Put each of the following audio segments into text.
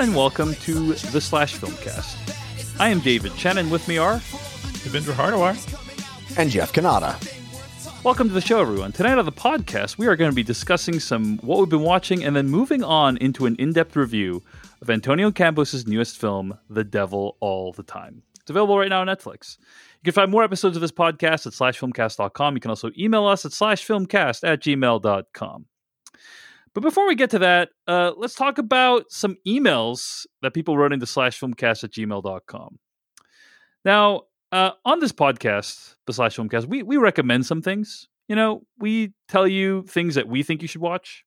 Hello, everyone, and welcome to the Slash Filmcast. I am David Chen, and with me are Devindra Hardawar. and Jeff Cannata. Welcome to the show, everyone. Tonight on the podcast, we are going to be discussing some what we've been watching and then moving on into an in depth review of Antonio Campos' newest film, The Devil All the Time. It's available right now on Netflix. You can find more episodes of this podcast at slashfilmcast.com. You can also email us at slashfilmcast at gmail.com. But before we get to that, uh, let's talk about some emails that people wrote into slashfilmcast at gmail.com. Now, uh, on this podcast, the Slash Filmcast, we, we recommend some things. You know, we tell you things that we think you should watch.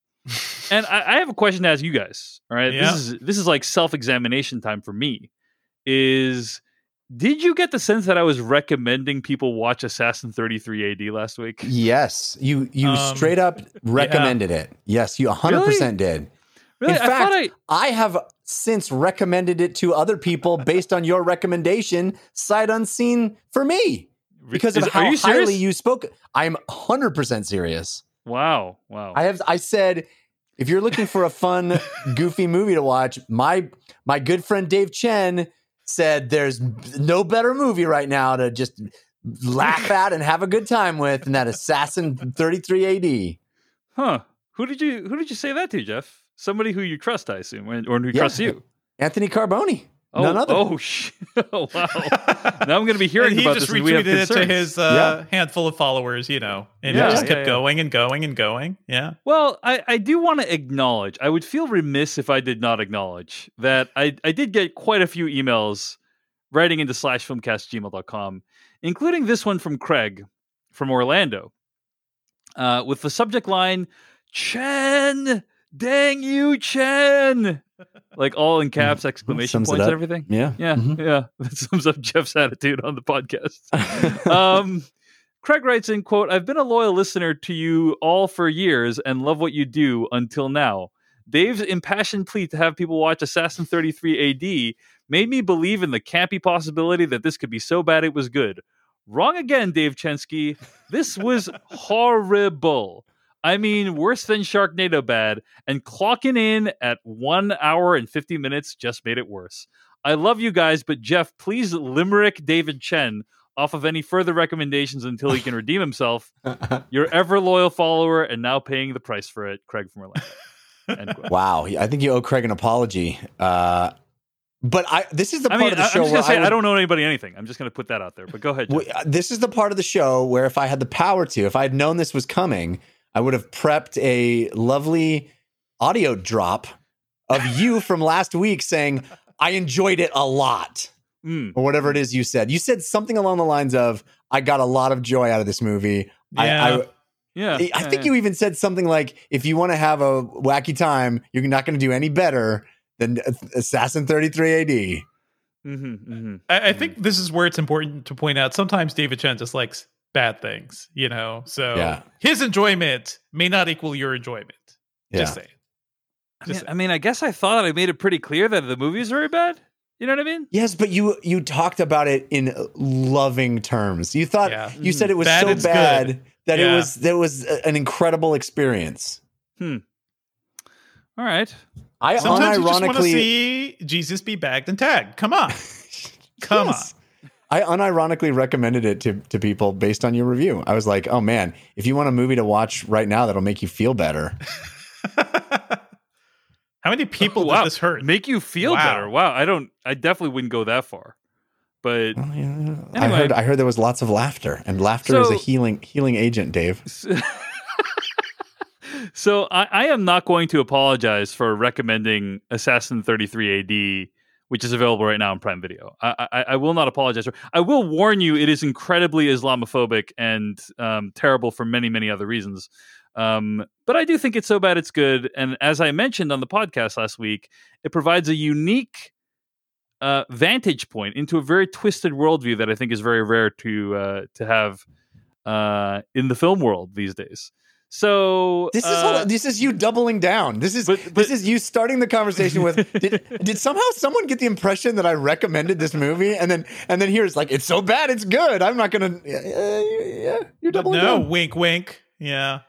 and I, I have a question to ask you guys. All right. Yeah. This is this is like self-examination time for me. Is did you get the sense that I was recommending people watch Assassin 33 AD last week? Yes, you you Um, straight up recommended it. Yes, you 100% did. Really? In I fact, I I have since recommended it to other people based on your recommendation, sight unseen for me, because of Is- how you highly you spoke. I'm 100% serious. Wow. Wow. I have I said if you're looking for a fun, goofy movie to watch, my my good friend Dave Chen said there's no better movie right now to just laugh at and have a good time with than that Assassin 33 AD. huh. Who did you who did you say that to, Jeff? Somebody who you trust, I assume, or or who Yeah. trusts you. Anthony Carboni. Oh, None other. oh, sh- oh, wow. now I'm going to be hearing and he about just this. and we retweeted it to his uh, handful of followers, you know, and Yeah, it just yeah, kept yeah. going and going and going. Yeah. Well, I, I do want to acknowledge. I would feel remiss if I did not acknowledge that I, I did get quite a few emails writing into slash filmcastgmail.com, including this one from Craig from Orlando, uh, with the subject line, Chen, dang you, Chen. Like all in caps, exclamation points and everything. Yeah. Yeah, Mhm. yeah. That sums up Jeff's attitude on the podcast. um, Craig writes in quote, I've been a loyal listener to you all for years and love what you do until now. Dave's impassioned plea to have people watch Assassin 33 AD made me believe in the campy possibility that this could be so bad it was good. Wrong again, Dave Chensky. This was horrible. I mean, worse than Sharknado bad, and clocking in at one hour and 50 minutes just made it worse. I love you guys, but Jeff, please limerick David Chen off of any further recommendations until he can redeem himself. Your ever loyal follower and now paying the price for it, Craig from Orlando. Wow. I think you owe Craig an apology. Uh, but I this is the I part mean, of the show where say I, I, don't know anybody anything. I'm just gonna put that out there. But go ahead. Jeff. uh, this is the part of the show where if I had the power to, if I had known this was coming, I would have prepped a lovely audio drop of you from last week saying, I enjoyed it a lot, Mm. or whatever it is you said. You said something along the lines of, I got a lot of joy out of this movie. I, Yeah. I, Yeah, I yeah, think yeah. you even said something like, if you want to have a wacky time, you're not going to do any better than Assassin 33 AD. Mhm, mhm. I, I think this is where it's important to point out sometimes David Chen just likes bad things, you know? So Yeah. his enjoyment may not equal your enjoyment. Just saying. I Just mean, I mean, I guess I thought I made it pretty clear that the movie is very bad. You know what I mean? Yes, but you you talked about it in loving terms. You thought Yeah. you said it was Bad so bad good. that it was that was a- an incredible experience. Hmm. All right. I Sometimes you just want to see Jesus be bagged and tagged. Come on. Come Yes. I unironically recommended it to to people based on your review. I was like, "Oh man, if you want a movie to watch right now that'll make you feel better." How many people oh, wow. did this hurt? Make you feel Wow. better. Wow. I don't. I definitely wouldn't go that far. But Well, yeah, I Anyway. heard I heard there was lots of laughter, and laughter is a healing healing agent, Dave. so I, I am not going to apologize for recommending Assassin 33 AD, which is available right now on Prime Video. I, I, I will not apologize. I will warn you, it is incredibly Islamophobic and um, terrible for many, many other reasons. Um, but I do think it's so bad it's good. And as I mentioned on the podcast last week, it provides a unique uh, vantage point into a very twisted worldview that I think is very rare to uh, to have uh, in the film world these days. So This is uh, all, this is you doubling down. This is but- this is you starting the conversation with did, did somehow someone get the impression that I recommended this movie and then and then here's like it's so bad it's good. I'm not gonna yeah, yeah, yeah you're doubling no, down. wink, wink. Yeah.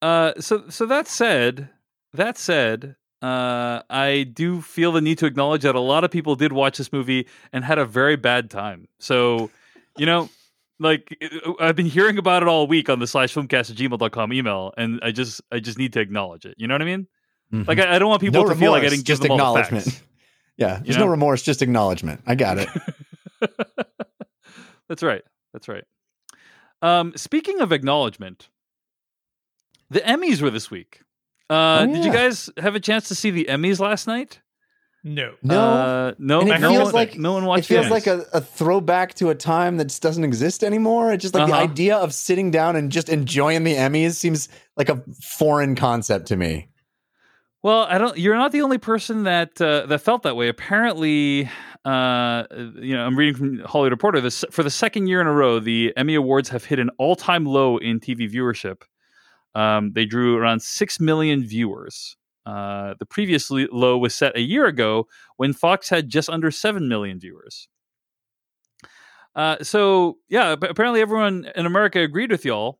Uh, so so that said, that said, uh, I do feel the need to acknowledge that a lot of people did watch this movie and had a very bad time. So, you know, like I've been hearing about it all week on the slash filmcast at gmail.com email, and I just I just need to acknowledge it. You know what I mean? Mhm. Like I, I don't want people no to feel like I remorse, didn't give just them the acknowledgement. facts. Yeah, You there's know? no remorse, just acknowledgement. I got it. That's right. That's right. Um, speaking of acknowledgement, the Emmys were this week. Uh, Oh, Did you guys have a chance to see the Emmys last night? No. No. uh, no, And it no feels one, like- no one it feels the like a, a throwback to a time that just doesn't exist anymore. It's just like the Uh-huh. idea of sitting down and just enjoying the Emmys seems like a foreign concept to me. Well, I don't. You're not the only person that uh, that felt that way. Apparently, uh, you know, I'm reading from Hollywood Reporter. This for the second year in a row, the Emmy Awards have hit an all-time low in TV viewership. Um, they drew around six million viewers. Uh, the previous low was set a year ago when Fox had just under seven million viewers. Uh, so yeah, ap- apparently everyone in America agreed with y'all.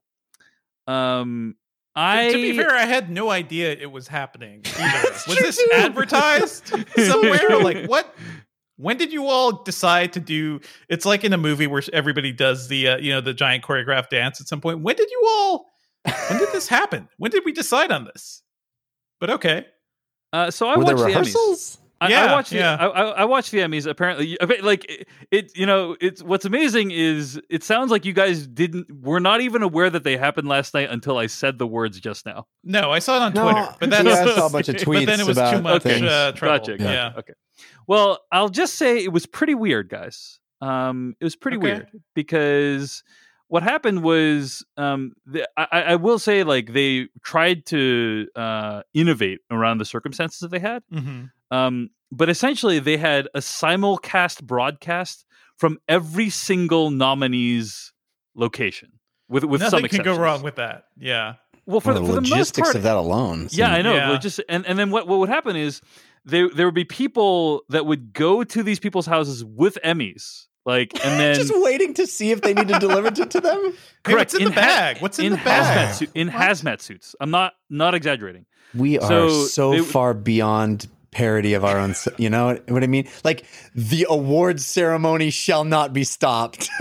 Um, I to be fair, I had no idea it was happening. Was this advertised somewhere? like what? When did you all decide to do? It's like in a movie where everybody does the uh, you know the giant choreographed dance at some point. When did you all? When did this happen? When did we decide on this? But okay, Uh, so I Were watched the Emmys. rehearsals? I, I Yeah, watched yeah. I, I, I watched the Emmys. Apparently, like it, it. You know, it's what's amazing is it sounds like you guys didn't were not even aware that they happened last night until I said the words just now. no, I saw it on No, Twitter, but that's yeah, I saw a bunch of tweets. but then it was too much things. uh, trouble. Gotcha. Yeah. gotcha. Okay. Well, I'll just say it was pretty weird, guys. Um, it was pretty Okay. weird because what happened was, um, the, I, I I will say, like they tried to uh, innovate around the circumstances that they had. Mhm. Um, but essentially, they had a simulcast broadcast from every single nominee's location. With with some Nothing can go wrong with that. Yeah. Well, for Well, the, the for the most logistics part, of that alone. yeah, I know. Yeah. like, Just and and then what what would happen is there there would be people that would go to these people's houses with Emmys, like, and then just waiting to see if they need to deliver it to them. Correct. Hey, correct what's in, the ha- bag? What's in, the hazmat bag? suit, in What? hazmat suits. I'm not not exaggerating. We are So so, they- far beyond parody of our own. You know what, what I mean? Like the awards ceremony shall not be stopped.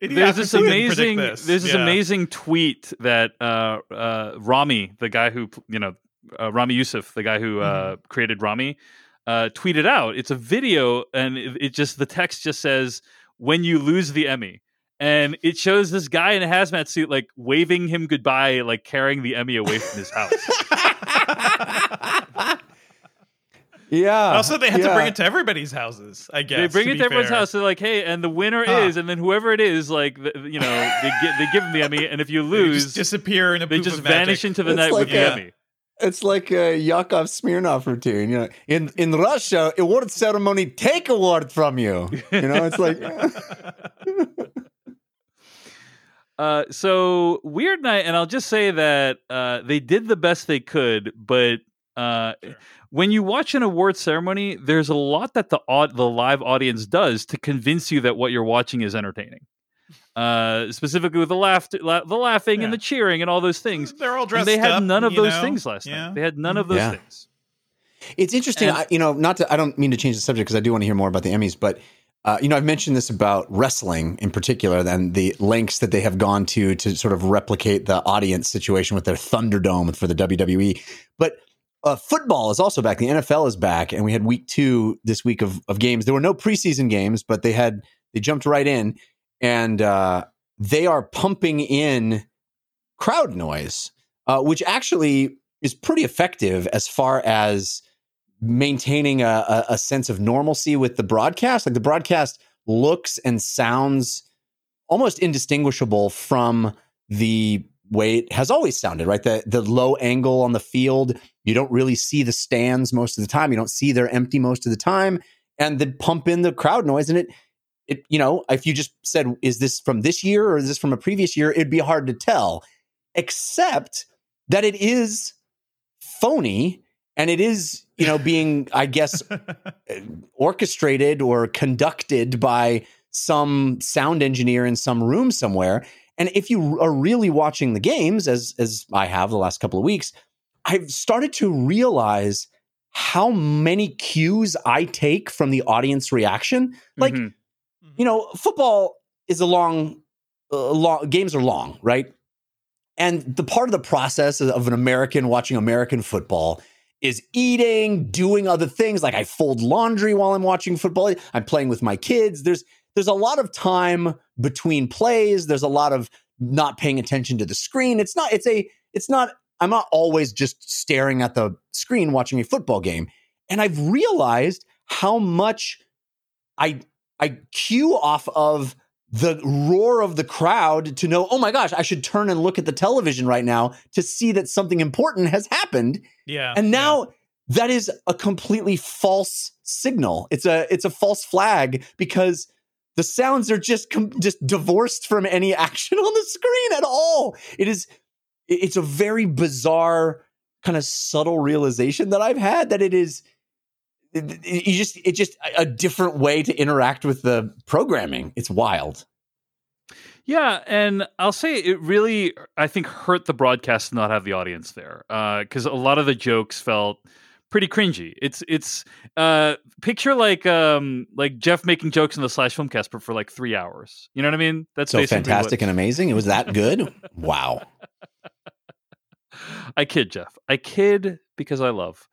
There's this Idiocracy didn't predict amazing this. there's this Yeah. amazing tweet that uh, uh, Ramy, the guy who you know uh, Ramy Youssef, the guy who uh, created Ramy, uh, tweeted out. It's a video, and it, it just the text just says, "When you lose the Emmy." And it shows this guy in a hazmat suit, like waving him goodbye, like carrying the Emmy away from his house. yeah. Also, they had to bring it to everybody's houses. I guess they bring to it be to everyone's fair. house. They're like, "Hey," and the winner Huh. is, and then whoever it is, like, the, you know, they get they give them the Emmy, and if you They lose, just disappear in a they poof just of magic. vanish into the It's night like with the Emmy. It's like a Yakov Smirnoff routine. You know, in in Russia, award ceremony take award from you. You know, it's like Uh, so weird night, and I'll just say that uh, they did the best they could, but uh, Sure. when you watch an award ceremony, there's a lot that the aud- the live audience does to convince you that what you're watching is entertaining. Uh, specifically with the laugh, la- the laughing and the cheering and all those things. They're all And dressed they had up, none of those know? things last Yeah. night. They had none of those Yeah. things. It's interesting. And- I, you know, not to. I don't mean to change the subject because I do want to hear more about the Emmys, but uh, you know, I've mentioned this about wrestling in particular, and the lengths that they have gone to to sort of replicate the audience situation with their Thunderdome for the WWE. But uh, football is also back. The NFL is back, and we had week two this week of of games. There were no preseason games, but they had they jumped right in, and uh, they are pumping in crowd noise, uh, which actually is pretty effective as far as maintaining a, a, sense of normalcy with the broadcast. Like the broadcast looks and sounds almost indistinguishable from the way it has always sounded, right? The the low angle on the field, you don't really see the stands most of the time. You don't see they're empty most of the time. And they pump in the crowd noise and it it, you know, if you just said, is this from this year or is this from a previous year? It'd be hard to tell, except that it is phony and it is, you know, being, I guess, orchestrated or conducted by some sound engineer in some room somewhere. And if you are really watching the games, as as I have the last couple of weeks, I've started to realize how many cues I take from the audience reaction. Like, Mhm. You know, football is a long, uh, long games are long, right? And the part of the process of an American watching American football is eating, doing other things. Like I fold laundry while I'm watching football. I'm playing with my kids. There's there's a lot of time between plays. There's a lot of not paying attention to the screen. It's not. It's a. It's not. I'm not always just staring at the screen watching a football game. And I've realized how much I I cue off of the roar of the crowd to know, oh my gosh, I should turn and look at the television right now to see that something important has happened. Yeah. And yeah. now that is a completely false signal. It's a it's a false flag because the sounds are just com- just divorced from any action on the screen at all. It is it's a very bizarre kind of subtle realization that I've had that it is it, it- you just it's just a- different way to interact with the programming. It's wild. Yeah, and I'll say it really, I think, hurt the broadcast to not have the audience there because a lot of the jokes felt pretty cringy. It's it's uh, picture like um like Jeff making jokes in the slash filmcast, but for like three hours. You know what I mean? That's So fantastic what- and amazing. It was that good. wow. I kid, Jeff. I kid because I love.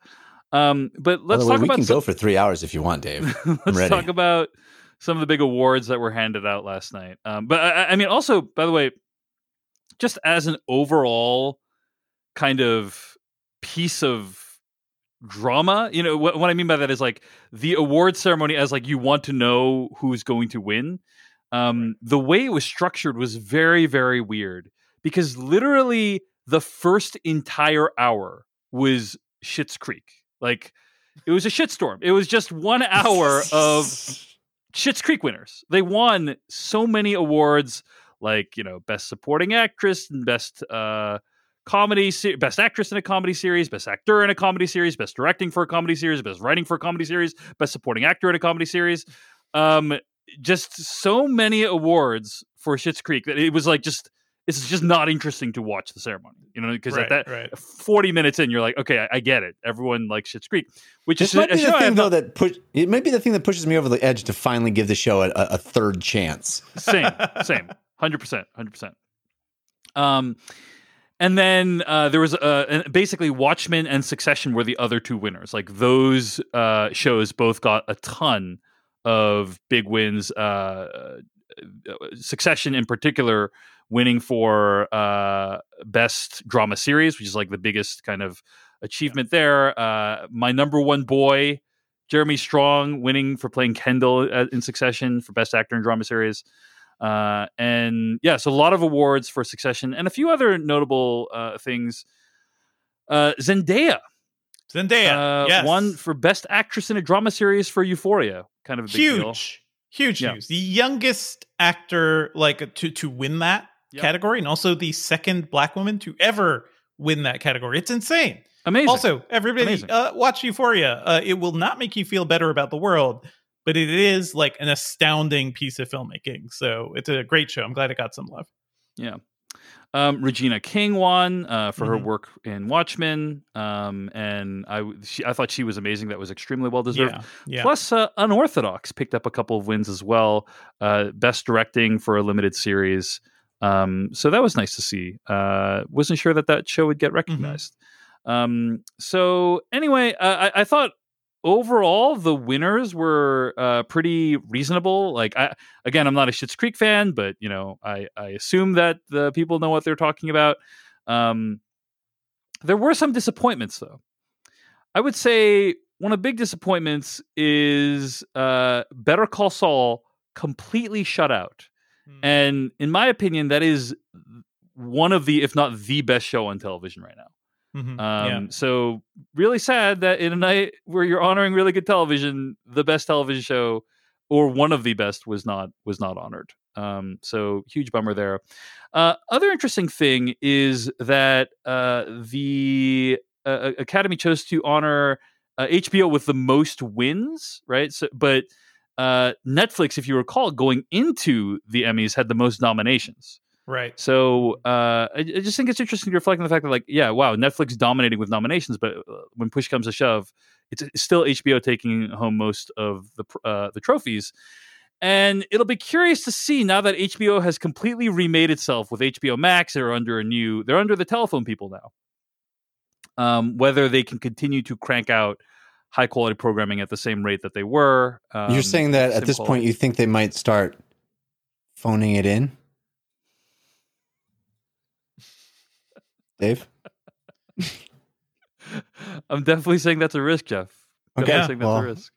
Um, but let's way, talk we about can some- go for three hours if you want, Dave. let's ready. talk about some of the big awards that were handed out last night. Um, but I, I mean, also, by the way, just as an overall kind of piece of drama, you know, what, what I mean by that is like the award ceremony as like you want to know who's going to win. Um, the way it was structured was very, very weird because literally the first entire hour was Schitt's Creek. Like it was a shitstorm. It was just one hour of Schitt's Creek winners. They won so many awards, like you know, best supporting actress and best uh, comedy, se- best actress in a comedy series, best actor in a comedy series, best directing for a comedy series, best writing for a comedy series, best supporting actor in a comedy series. Um, just so many awards for Schitt's Creek that it was like just it's just not interesting to watch the ceremony, you know, because right, at that right. 40 minutes in, you're like, okay, I, I get it. Everyone likes Schitt's Creek, which This is might a be show the I thing, though, not- that push. It might be the thing that pushes me over the edge to finally give the show a, a third chance. same, same, hundred percent, hundred percent. Um, and then uh, there was uh, basically Watchmen and Succession were the other two winners. Like those uh, shows both got a ton of big wins. Uh, Succession, in particular, winning for uh, best drama series, which is like the biggest kind of achievement there. Uh, my number one boy, Jeremy Strong, winning for playing Kendall uh, in Succession for best actor in drama series. Uh, and yeah, so a lot of awards for Succession and a few other notable uh, things. Uh, Zendaya Zendaya. yes. won for best actress in a drama series for Euphoria. Kind of a big huge, deal. huge Yeah. news. The youngest actor like to to win that Yep. category, and also the second black woman to ever win that category. It's insane. Amazing. Also, everybody Amazing. uh, watch Euphoria. Uh, it will not make you feel better about the world, but it is like an astounding piece of filmmaking. So it's a great show. I'm glad it got some love. Yeah. Um, Regina King won uh, for her Mhm. work in Watchmen, um, and I she, I thought she was amazing. That was extremely well deserved. Yeah, yeah. Plus, uh, Unorthodox picked up a couple of wins as well. Uh, best directing for a limited series. Um, so that was nice to see. Uh, wasn't sure that that show would get recognized. Um, so anyway, uh, I, I thought overall the winners were uh, pretty reasonable. Like I, again, I'm not a Schitt's Creek fan, but you know, I, I assume that the people know what they're talking about. Um, there were some disappointments though. I would say one of the big disappointments is uh, Better Call Saul completely shut out. Hmm. And in my opinion, that is one of the, if not the best show on television right now. Mhm. Um, yeah. So really sad that in a night where you're honoring really good television, the best television show or one of the best was not was not honored. Um, so huge bummer there. Uh, other interesting thing is that uh, the uh, Academy chose to honor uh, HBO with the most wins, right? So, but uh, Netflix, if you recall, going into the Emmys had the most nominations. Right. So uh, I, I just think it's interesting to reflect on the fact that, like, yeah, wow, Netflix dominating with nominations, but uh, when push comes to shove, it's, it's still HBO taking home most of the uh, the trophies. And it'll be curious to see now that HBO has completely remade itself with HBO Max. They're under a new, they're under the telephone people now. Um, whether they can continue to crank out high quality programming at the same rate that they were. Um, You're saying that at this point you think they might start phoning it in? Dave? I'm definitely saying that's a risk, Jeff. Okay, Definitely saying that's well- a risk.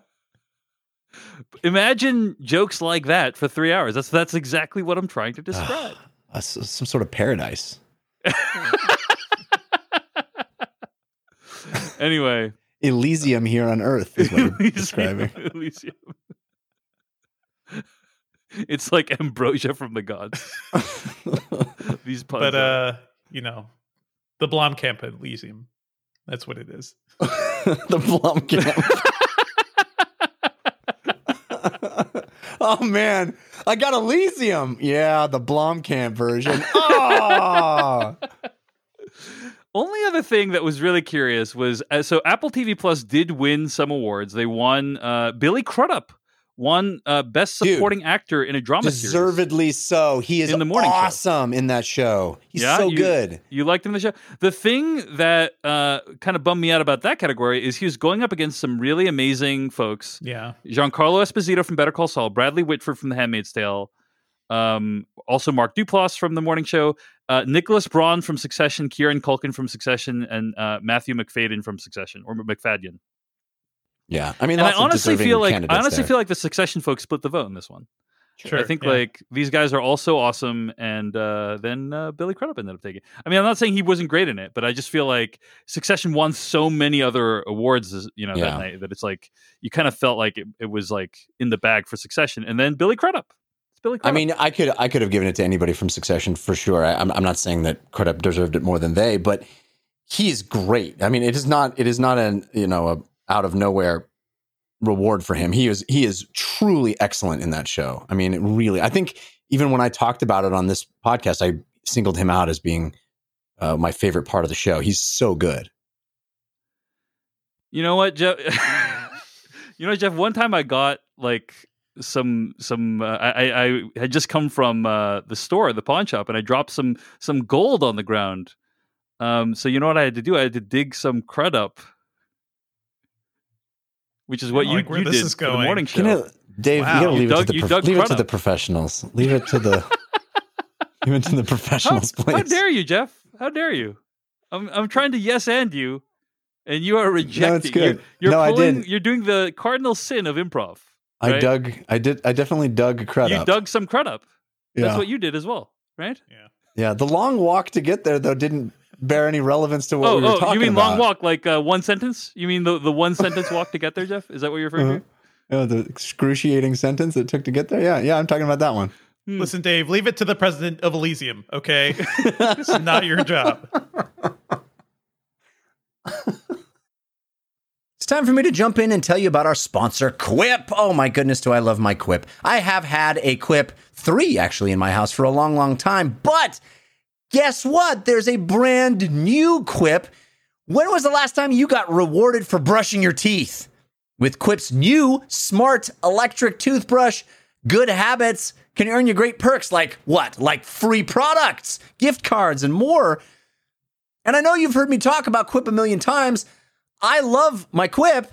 Imagine jokes like that for three hours. That's that's exactly what I'm trying to describe. Uh, some sort of paradise. anyway, Elysium here on Earth is what you're Elysium- describing. Elysium. It's like ambrosia from the gods. These puns. but uh, you know, the Blomkamp Elysium. That's what it is. the Blomkamp. oh man, I got Elysium. Yeah, the Blomkamp version. Oh, Only other thing that was really curious was uh, so Apple TV Plus did win some awards. They won uh, Billy Crudup won uh, best Dude, supporting actor in a drama series. deservedly so. He is In the morning show. awesome in that show. He's Yeah, so you- good. You liked him in the show. The thing that uh, kind of bummed me out about that category is he was going up against some really amazing folks. Yeah. Giancarlo Esposito from Better Call Saul, Bradley Whitford from The Handmaid's Tale, um, also Mark Duplass from The Morning Show, uh, Nicholas Braun from Succession, Kieran Culkin from Succession, and uh, Matthew McFadden from Succession or McFadden. Yeah, I mean, And I honestly feel like I honestly there. feel like the Succession folks split the vote in this one. Sure. I think yeah. like these guys are also awesome, and uh, then uh, Billy Crudup ended up taking. I mean, I'm not saying he wasn't great in it, but I just feel like Succession won so many other awards, you know, Yeah. that night that it's like you kind of felt like it, it was like in the bag for Succession, and then Billy Crudup. It's Billy I mean, I could I could have given it to anybody from Succession for sure. I, I'm I'm not saying that Crudup deserved it more than they, but he is great. I mean, it is not it is not an you know a out of nowhere reward for him. He is he is truly excellent in that show. I mean, it really. I think even when I talked about it on this podcast, I singled him out as being uh, my favorite part of the show. He's so good. you know what, Jeff? you know, Jeff. One time I got like some some. Uh, I I I had just come from uh, the store, the pawn shop, and I dropped some some gold on the ground. Um, so you know what I had to do? I had to dig some crud up, which is what you, like where you this did is for the going. morning show. Can it, Dave, Wow. you gotta You leave dug- it to the you prof- dug leave it to Crudup. the professionals. Leave it to the leave it to the how, professionals, please. how dare you, Jeff? How dare you? I'm I'm trying to yes and you, and you are rejecting. good. You're, you're No, I pulling, did. You're doing the cardinal sin of improv. I right? dug. I did. I definitely dug crud up. you up. dug some crud up. That's what you did as well, right? yeah. Yeah. The long walk to get there though didn't bear any relevance to what oh, we were oh, talking about. you mean about. long walk, like uh, one sentence? You mean the, the one sentence walk to get there, Jeff? Is that what you're referring Uh-huh. Oh, the excruciating sentence it took to get there. Yeah, yeah. I'm talking about that one. Hmm. Listen, Dave, leave it to the president of Elysium, okay? it's not your job. Time for me to jump in and tell you about our sponsor, Quip. Oh my goodness, do I love my Quip. I have had a Quip 3 actually in my house for a long, long time, but guess what? There's a brand new Quip. When was the last time you got rewarded for brushing your teeth? With Quip's new smart electric toothbrush, good habits can earn you great perks like what? Like free products, gift cards, and more. And I know you've heard me talk about Quip a million times. I love my Quip,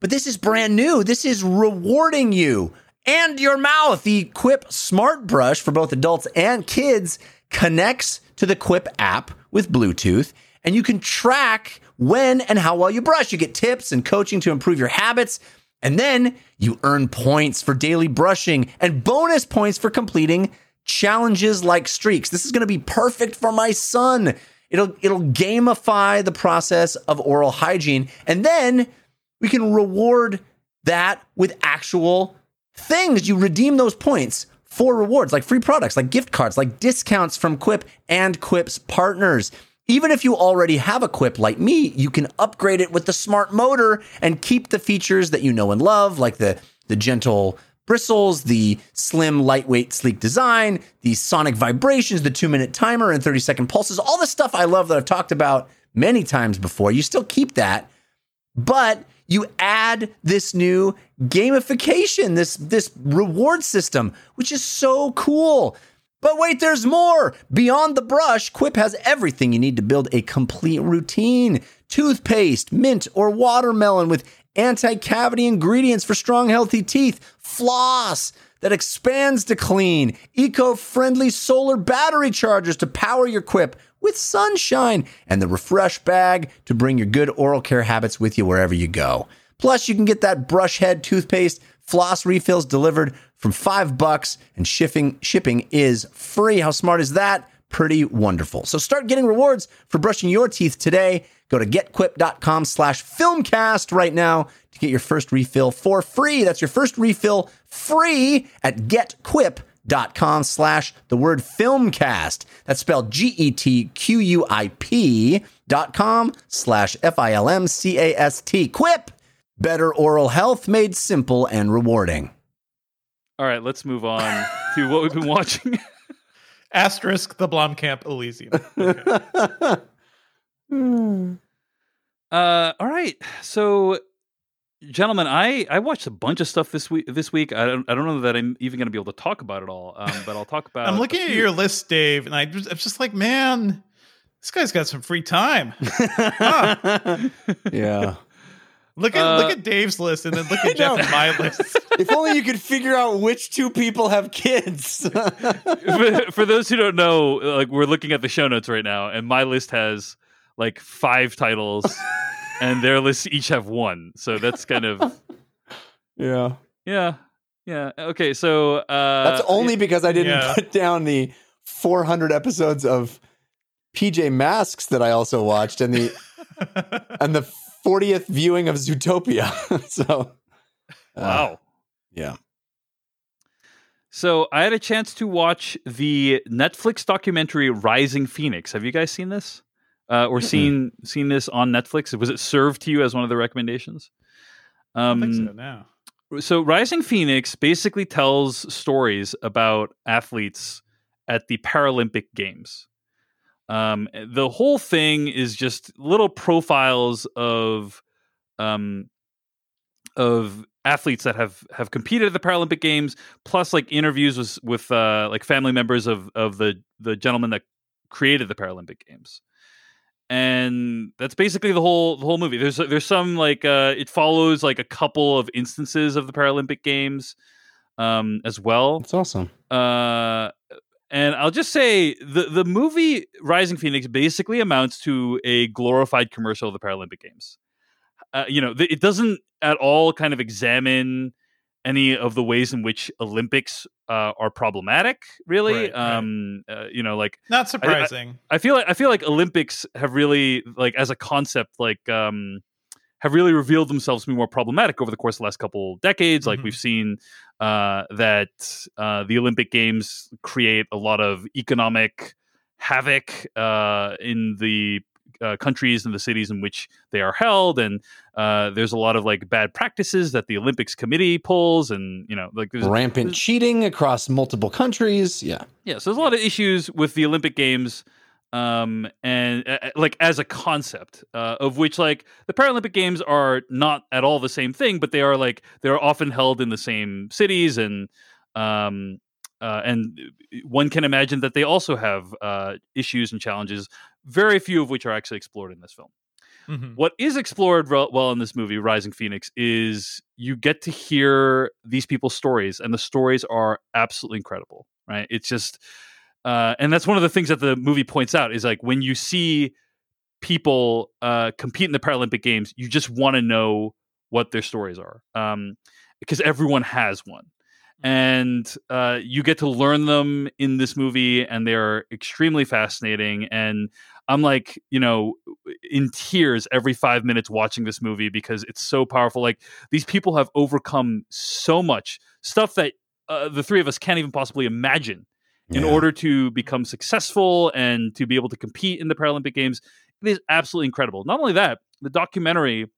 but this is brand new. This is rewarding you and your mouth. The Quip Smart Brush for both adults and kids connects to the Quip app with Bluetooth, and you can track when and how well you brush. You get tips and coaching to improve your habits. And then you earn points for daily brushing and bonus points for completing challenges like streaks. This is going to be perfect for my son. It'll it'll gamify the process of oral hygiene and then we can reward that with actual things. You redeem those points for rewards like free products, like gift cards, like discounts from Quip and Quip's partners. Even if you already have a Quip like me, you can upgrade it with the smart motor and keep the features that you know and love, like the, the gentle bristles, the slim, lightweight, sleek design, the sonic vibrations, the two minute timer and 30 second pulses, all the stuff I love that I've talked about many times before. You still keep that, but you add this new gamification, this, this reward system, which is so cool. But wait, there's more. Beyond the brush, Quip has everything you need to build a complete routine toothpaste, mint, or watermelon with anti cavity ingredients for strong, healthy teeth, floss that expands to clean, eco friendly solar battery chargers to power your Quip with sunshine, and the refresh bag to bring your good oral care habits with you wherever you go. Plus, you can get that brush head toothpaste floss refills delivered from five bucks, and shipping shipping is free. How smart is that? Pretty wonderful. So start getting rewards for brushing your teeth today. Go to getquip.com slash filmcast right now to get your first refill for free. That's your first refill free at getquip.com slash the word filmcast. That's spelled G-E-T-Q-U-I-P dot com slash F-I-L-M-C-A-S-T. Quip, better oral health made simple and rewarding. All right, let's move on to what we've been watching. Asterisk the Blomkamp Elysium. Okay. Uh, all right. So, gentlemen, I I watched a bunch of stuff this week. This week, I don't I don't know that I'm even going to be able to talk about it all. Um, but I'll talk about. I'm looking at your list, Dave, and I just, I'm just like, man, this guy's got some free time. Huh. yeah. Look at Uh, look at Dave's list, and then look at Jeff and my list. if only you could figure out which two people have kids. for, for those who don't know, like we're looking at the show notes right now, and my list has like five titles, and their lists each have one. So that's kind of yeah. yeah, yeah. Okay, so uh, That's only because I didn't yeah. put down the 400 episodes of PJ Masks that I also watched and the and the 40th viewing of Zootopia. so uh, wow. yeah. So I had a chance to watch the Netflix documentary Rising Phoenix. Have you guys seen this? Uh, or seen seen this on Netflix? Was it served to you as one of the recommendations? I think Um, so now. so Rising Phoenix basically tells stories about athletes at the Paralympic Games. Um, the whole thing is just little profiles of um, of athletes that have have competed at the Paralympic Games, plus like interviews with with uh, like family members of of the the gentleman that created the Paralympic Games. And that's basically the whole the whole movie. There's there's some like uh, it follows like a couple of instances of the Paralympic Games um, as well. That's awesome. Uh, and I'll just say the the movie Rising Phoenix basically amounts to a glorified commercial of the Paralympic Games. Uh, you know, th- it doesn't at all kind of examine any of the ways in which Olympics uh, are problematic. Really, Right, right. um, uh, you know, like Not surprising. I feel like I feel like Olympics have really like as a concept like um have really revealed themselves to be more problematic over the course of the last couple decades. Like Mhm. we've seen uh, that uh, the Olympic Games create a lot of economic havoc uh, in the uh, countries and the cities in which they are held, and uh, there's a lot of like bad practices that the Olympics Committee pulls, and you know, like there's Rampant cheating across multiple countries. Yeah. yeah, so there's a lot of issues with the Olympic Games, um, and uh, like as a concept, uh, of which like the Paralympic Games are not at all the same thing, but they are like they're often held in the same cities, and um, uh, and one can imagine that they also have uh, issues and challenges, very few of which are actually explored in this film. Mhm. What is explored re- well in this movie, Rising Phoenix, is you get to hear these people's stories, and the stories are absolutely incredible. Right? It's just, uh, and that's one of the things that the movie points out is like when you see people uh, compete in the Paralympic Games, you just want to know what their stories are, um, because everyone has one. And uh, you get to learn them in this movie, and they're extremely fascinating. And I'm like, you know, in tears every five minutes watching this movie because it's so powerful. Like these people have overcome so much stuff that uh, the three of us can't even possibly imagine in order to become successful and to be able to compete in the Paralympic Games. It is absolutely incredible. Not only that, the documentary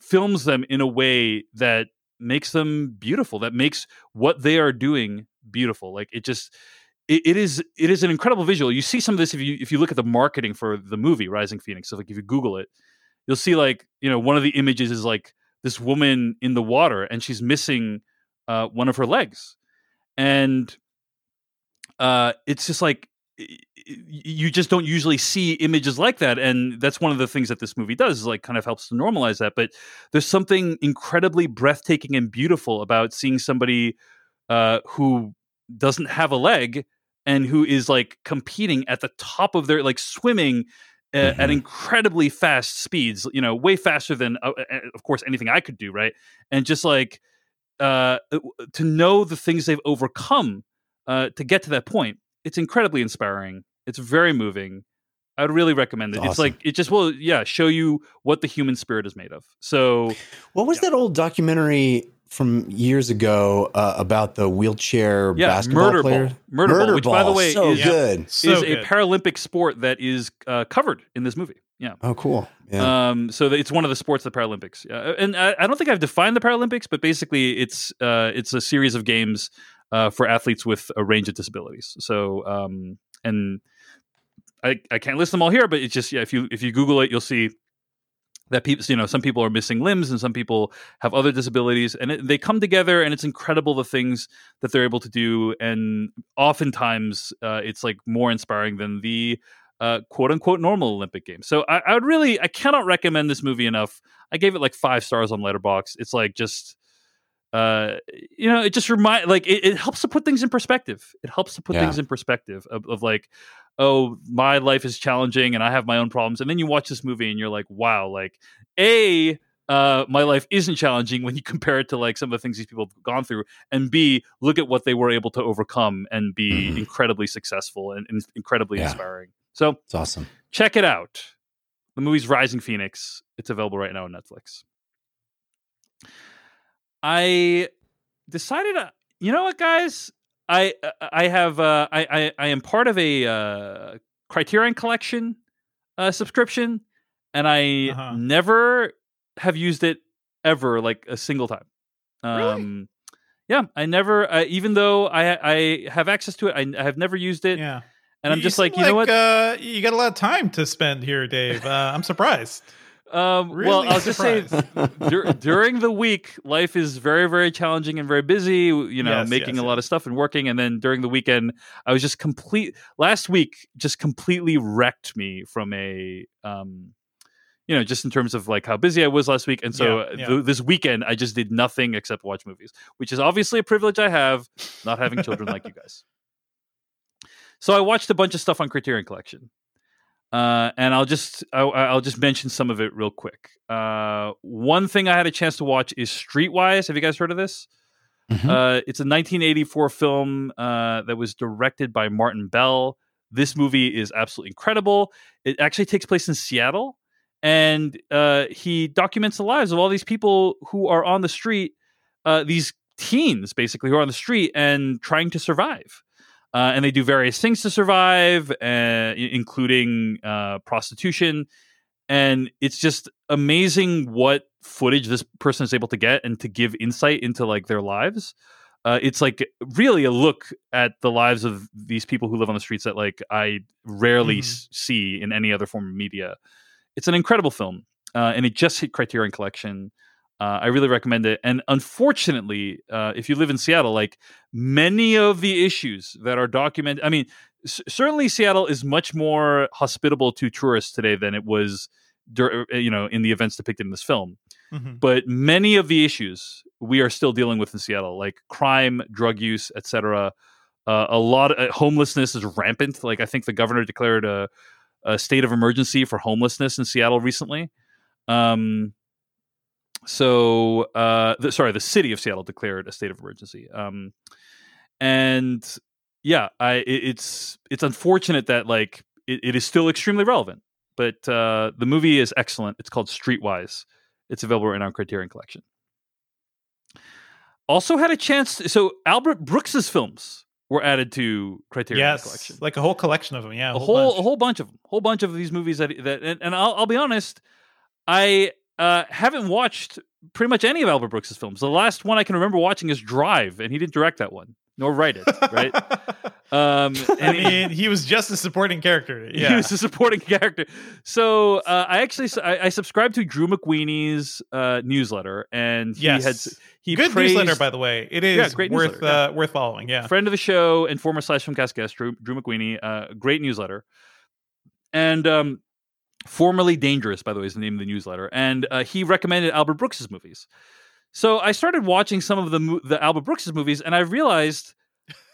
films them in a way that makes them beautiful. That makes what they are doing beautiful. Like it just it, it is it is an incredible visual. You see some of this if you if you look at the marketing for the movie Rising Phoenix. So like if you Google it, you'll see like you know one of the images is like this woman in the water and she's missing uh, one of her legs, and uh, it's just like you just don't usually see images like that and that's one of the things that this movie does is like kind of helps to normalize that but there's something incredibly breathtaking and beautiful about seeing somebody uh, who doesn't have a leg and who is like competing at the top of their like swimming uh, mm-hmm. at incredibly fast speeds you know way faster than uh, of course anything i could do right and just like uh, to know the things they've overcome uh, to get to that point it's incredibly inspiring. It's very moving. I'd really recommend it. Awesome. It's like it just will, yeah, show you what the human spirit is made of. So, what was yeah. that old documentary from years ago uh, about the wheelchair yeah, basketball murder player? Ball. Murder, Murder ball, which by the way so is, good. is so a Paralympic sport that is uh, covered in this movie. Yeah. Oh, cool. Yeah. Um, so it's one of the sports, the Paralympics. Yeah. And I, I, don't think I've defined the Paralympics, but basically, it's uh, it's a series of games uh, for athletes with a range of disabilities. So, um, and I, I can't list them all here, but it's just yeah. If you if you Google it, you'll see that people you know some people are missing limbs and some people have other disabilities and it, they come together and it's incredible the things that they're able to do and oftentimes uh, it's like more inspiring than the uh, quote unquote normal olympic games so I, I, would really i cannot recommend this movie enough i gave it like five stars on Letterboxd it's like just uh, you know, it just remind like it, it, helps to put things in perspective. It helps to put yeah. things in perspective of, of, like, oh, my life is challenging and I have my own problems. And then you watch this movie and you're like, wow, like a uh, my life isn't challenging when you compare it to like some of the things these people have gone through, and B, look at what they were able to overcome and be mm-hmm. incredibly successful and, and incredibly yeah. inspiring. So it's awesome. Check it out. The movie's Rising Phoenix. It's available right now on Netflix. I decided, uh, you know what, guys, I uh, I have uh, I, I, I am part of a uh, Criterion Collection uh, subscription, and I uh-huh. never have used it ever, like a single time. Um, really? Yeah, I never. Uh, even though I I have access to it, I, I have never used it. Yeah. And I'm you just like, you know what? Uh, you got a lot of time to spend here, Dave. Uh, I'm surprised. Um, really well, I'll just saying, dur- during the week, life is very, very challenging and very busy. You know, yes, making yes, a yes. lot of stuff and working, and then during the weekend, I was just complete. Last week, just completely wrecked me from a, um, you know, just in terms of like how busy I was last week, and so yeah, yeah. Th- this weekend I just did nothing except watch movies, which is obviously a privilege I have, not having children like you guys. So I watched a bunch of stuff on Criterion Collection. Uh, and I'll just I'll, I'll, just mention some of it real quick. Uh, one thing I had a chance to watch is Streetwise. Have you guys heard of this? Mm-hmm. Uh, it's a 1984 film uh, that was directed by Martin Bell. This movie is absolutely incredible. It actually takes place in Seattle, and uh, he documents the lives of all these people who are on the street, uh, these teens basically who are on the street and trying to survive. Uh, and they do various things to survive, uh, including uh, prostitution. And it's just amazing what footage this person is able to get and to give insight into like their lives. Uh, it's like really a look at the lives of these people who live on the streets that like I rarely mm-hmm. s- see in any other form of media. It's an incredible film, uh, and it just hit Criterion Collection. Uh, I really recommend it. And unfortunately, uh, if you live in Seattle, like many of the issues that are documented, I mean, c- certainly Seattle is much more hospitable to tourists today than it was, dur- uh, you know, in the events depicted in this film. Mm-hmm. But many of the issues we are still dealing with in Seattle, like crime, drug use, etc. Uh, a lot of uh, homelessness is rampant. Like I think the governor declared a, a state of emergency for homelessness in Seattle recently. Um, so uh, the, sorry, the city of Seattle declared a state of emergency. Um, and yeah, I it, it's it's unfortunate that like it, it is still extremely relevant, but uh, the movie is excellent. It's called Streetwise. It's available right now on Criterion Collection. Also had a chance. To, so Albert Brooks's films were added to Criterion yes, Collection, like a whole collection of them. Yeah, a, a whole, whole a whole bunch of them, whole bunch of these movies that that and, and I'll, I'll be honest, I uh, haven't watched pretty much any of Albert Brooks's films. The last one I can remember watching is Drive, and he didn't direct that one nor write it, right? um, I mean, he was just a supporting character. Yeah. He was a supporting character. So uh, I actually I, I subscribed to Drew McWeeny's uh, newsletter, and he yes. had he good praised, newsletter by the way. It is yeah, great worth uh, worth following. Yeah, friend of the show and former Slash Filmcast guest Drew, Drew. Uh, great newsletter, and um, formerly dangerous by the way is the name of the newsletter, and uh, he recommended Albert Brooks's movies. So I started watching some of the the Albert Brooks movies, and I realized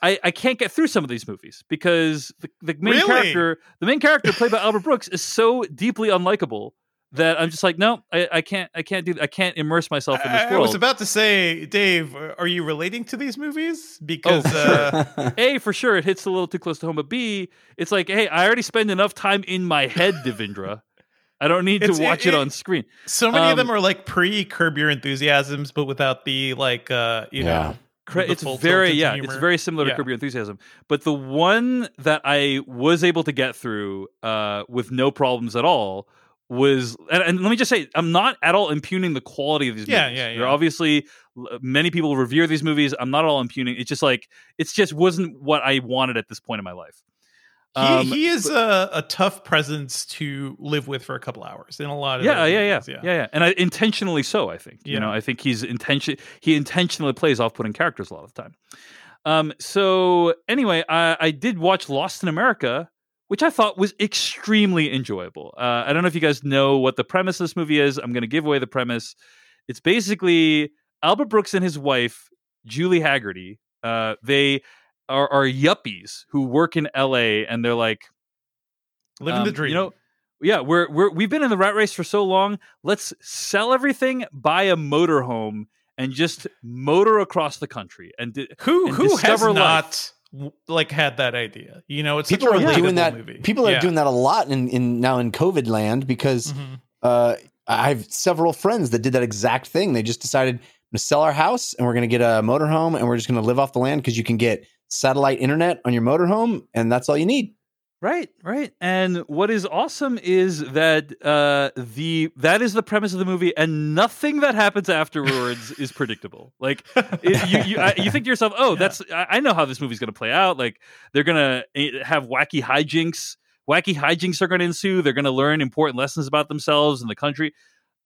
I, I can't get through some of these movies because the, the main really? character, the main character played by Albert Brooks, is so deeply unlikable that I'm just like, no, I, I can't, I can't do, I can't immerse myself in this world. I was about to say, Dave, are you relating to these movies? Because oh, uh... a for sure, it hits a little too close to home, but b, it's like, hey, I already spend enough time in my head, Devindra. I don't need to watch it, it, on screen. So many um, of them are like pre Curb Your Enthusiasms, but without the like, uh, you yeah. know, it's very yeah, it's very similar to. Curb Your Enthusiasm. But the one that I was able to get through uh, with no problems at all was, and, and, let me just say, I'm not at all impugning the quality of these yeah, movies. Yeah, yeah. They're obviously many people revere these movies. I'm not at all impugning. It's just like it's just wasn't what I wanted at this point in my life. Um, he, he is but, a, a, tough presence to live with for a couple hours in a lot of yeah yeah, yeah, yeah yeah yeah and I, intentionally so I think yeah. you know I think he's intention he intentionally plays off putting characters a lot of the time. Um, so anyway, I, I did watch Lost in America, which I thought was extremely enjoyable. Uh, I don't know if you guys know what the premise of this movie is. I'm going to give away the premise. It's basically Albert Brooks and his wife Julie Hagerty. Uh, they are, are yuppies who work in LA and they're like living um, the dream. You know, yeah, we're we're we've been in the rat race for so long. Let's sell everything, buy a motorhome, and just motor across the country. And di- who and who has life. not like had that idea? You know, it's people are doing that. Movie. People are yeah. doing that a lot in in now in COVID land because mm-hmm. uh, I have several friends that did that exact thing. They just decided to sell our house and we're going to get a motorhome and we're just going to live off the land because you can get satellite internet on your motorhome, and that's all you need. Right, right. And what is awesome is that uh, the that is the premise of the movie, and nothing that happens afterwards is predictable. Like it, you, you, I, you, think to yourself, "Oh, that's I, I know how this movie's going to play out. Like they're going to eh, have wacky hijinks. Wacky hijinks are going to ensue. They're going to learn important lessons about themselves and the country.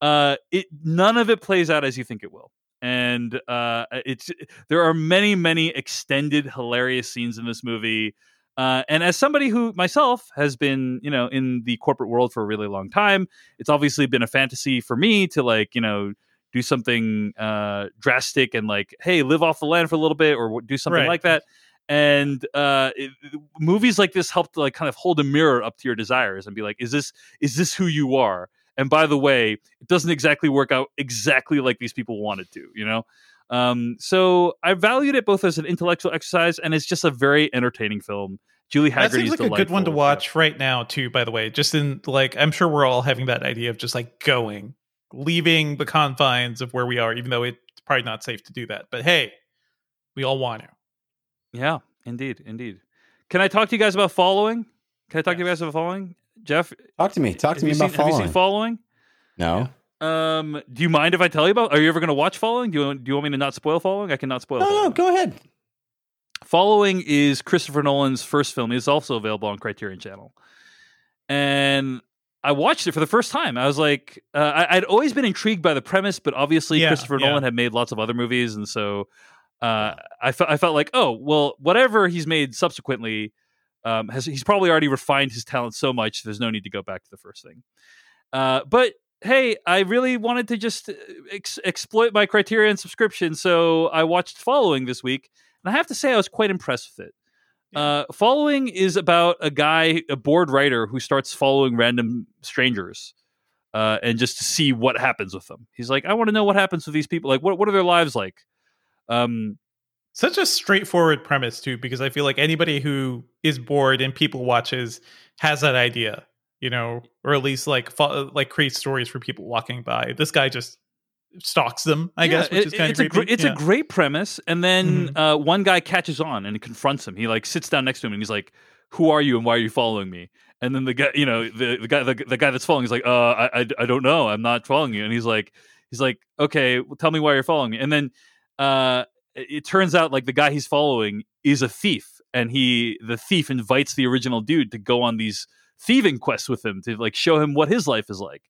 Uh, it none of it plays out as you think it will and uh, it's there are many many extended hilarious scenes in this movie uh, and as somebody who myself has been you know in the corporate world for a really long time it's obviously been a fantasy for me to like you know do something uh, drastic and like hey live off the land for a little bit or do something right. like that and uh, it, movies like this help to like kind of hold a mirror up to your desires and be like is this is this who you are and by the way, it doesn't exactly work out exactly like these people wanted to, you know? Um, so I valued it both as an intellectual exercise and it's just a very entertaining film. Julie Hagerty that seems like a good one to watch yeah. right now too. By the way, just in like, I'm sure we're all having that idea of just like going, leaving the confines of where we are, even though it's probably not safe to do that. But hey, we all want to. Yeah, indeed, indeed. Can I talk to you guys about following? Can I talk yes. to you guys about following? Jeff, talk to me. Talk to me about seen, following. Have you seen following? No. Um, do you mind if I tell you about? Are you ever going to watch Following? Do you do you want me to not spoil Following? I cannot spoil. No, following. no, go ahead. Following is Christopher Nolan's first film. It's also available on Criterion Channel, and I watched it for the first time. I was like, uh, I, would always been intrigued by the premise, but obviously yeah, Christopher yeah. Nolan had made lots of other movies, and so uh, I felt I felt like, oh well, whatever he's made subsequently um, has he's probably already refined his talent so much there's no need to go back to the first thing. Uh, but hey, I really wanted to just uh, ex- exploit my Criterion subscription, so I watched Following this week, and I have to say I was quite impressed with it. Uh, following is about a guy, a bored writer, who starts following random strangers. Uh, and just to see what happens with them. He's like, I want to know what happens with these people. Like, what what are their lives like? Um, such a straightforward premise too because i feel like anybody who is bored and people watches has that idea you know or at least like fo- like create stories for people walking by this guy just stalks them i yeah, guess which it, is kind it's of a gr- it's yeah. a great premise and then mm-hmm. uh, one guy catches on and confronts him he like sits down next to him and he's like who are you and why are you following me And then the guy, you know, the, the guy, the, the guy that's following is like, uh, I, I, I don't know, I'm not following you. And he's like, he's like, okay, well, tell me why you're following me. And then, uh, it, turns out like the guy he's following is a thief, and he, the thief, invites the original dude to go on these thieving quests with him to like show him what his life is like.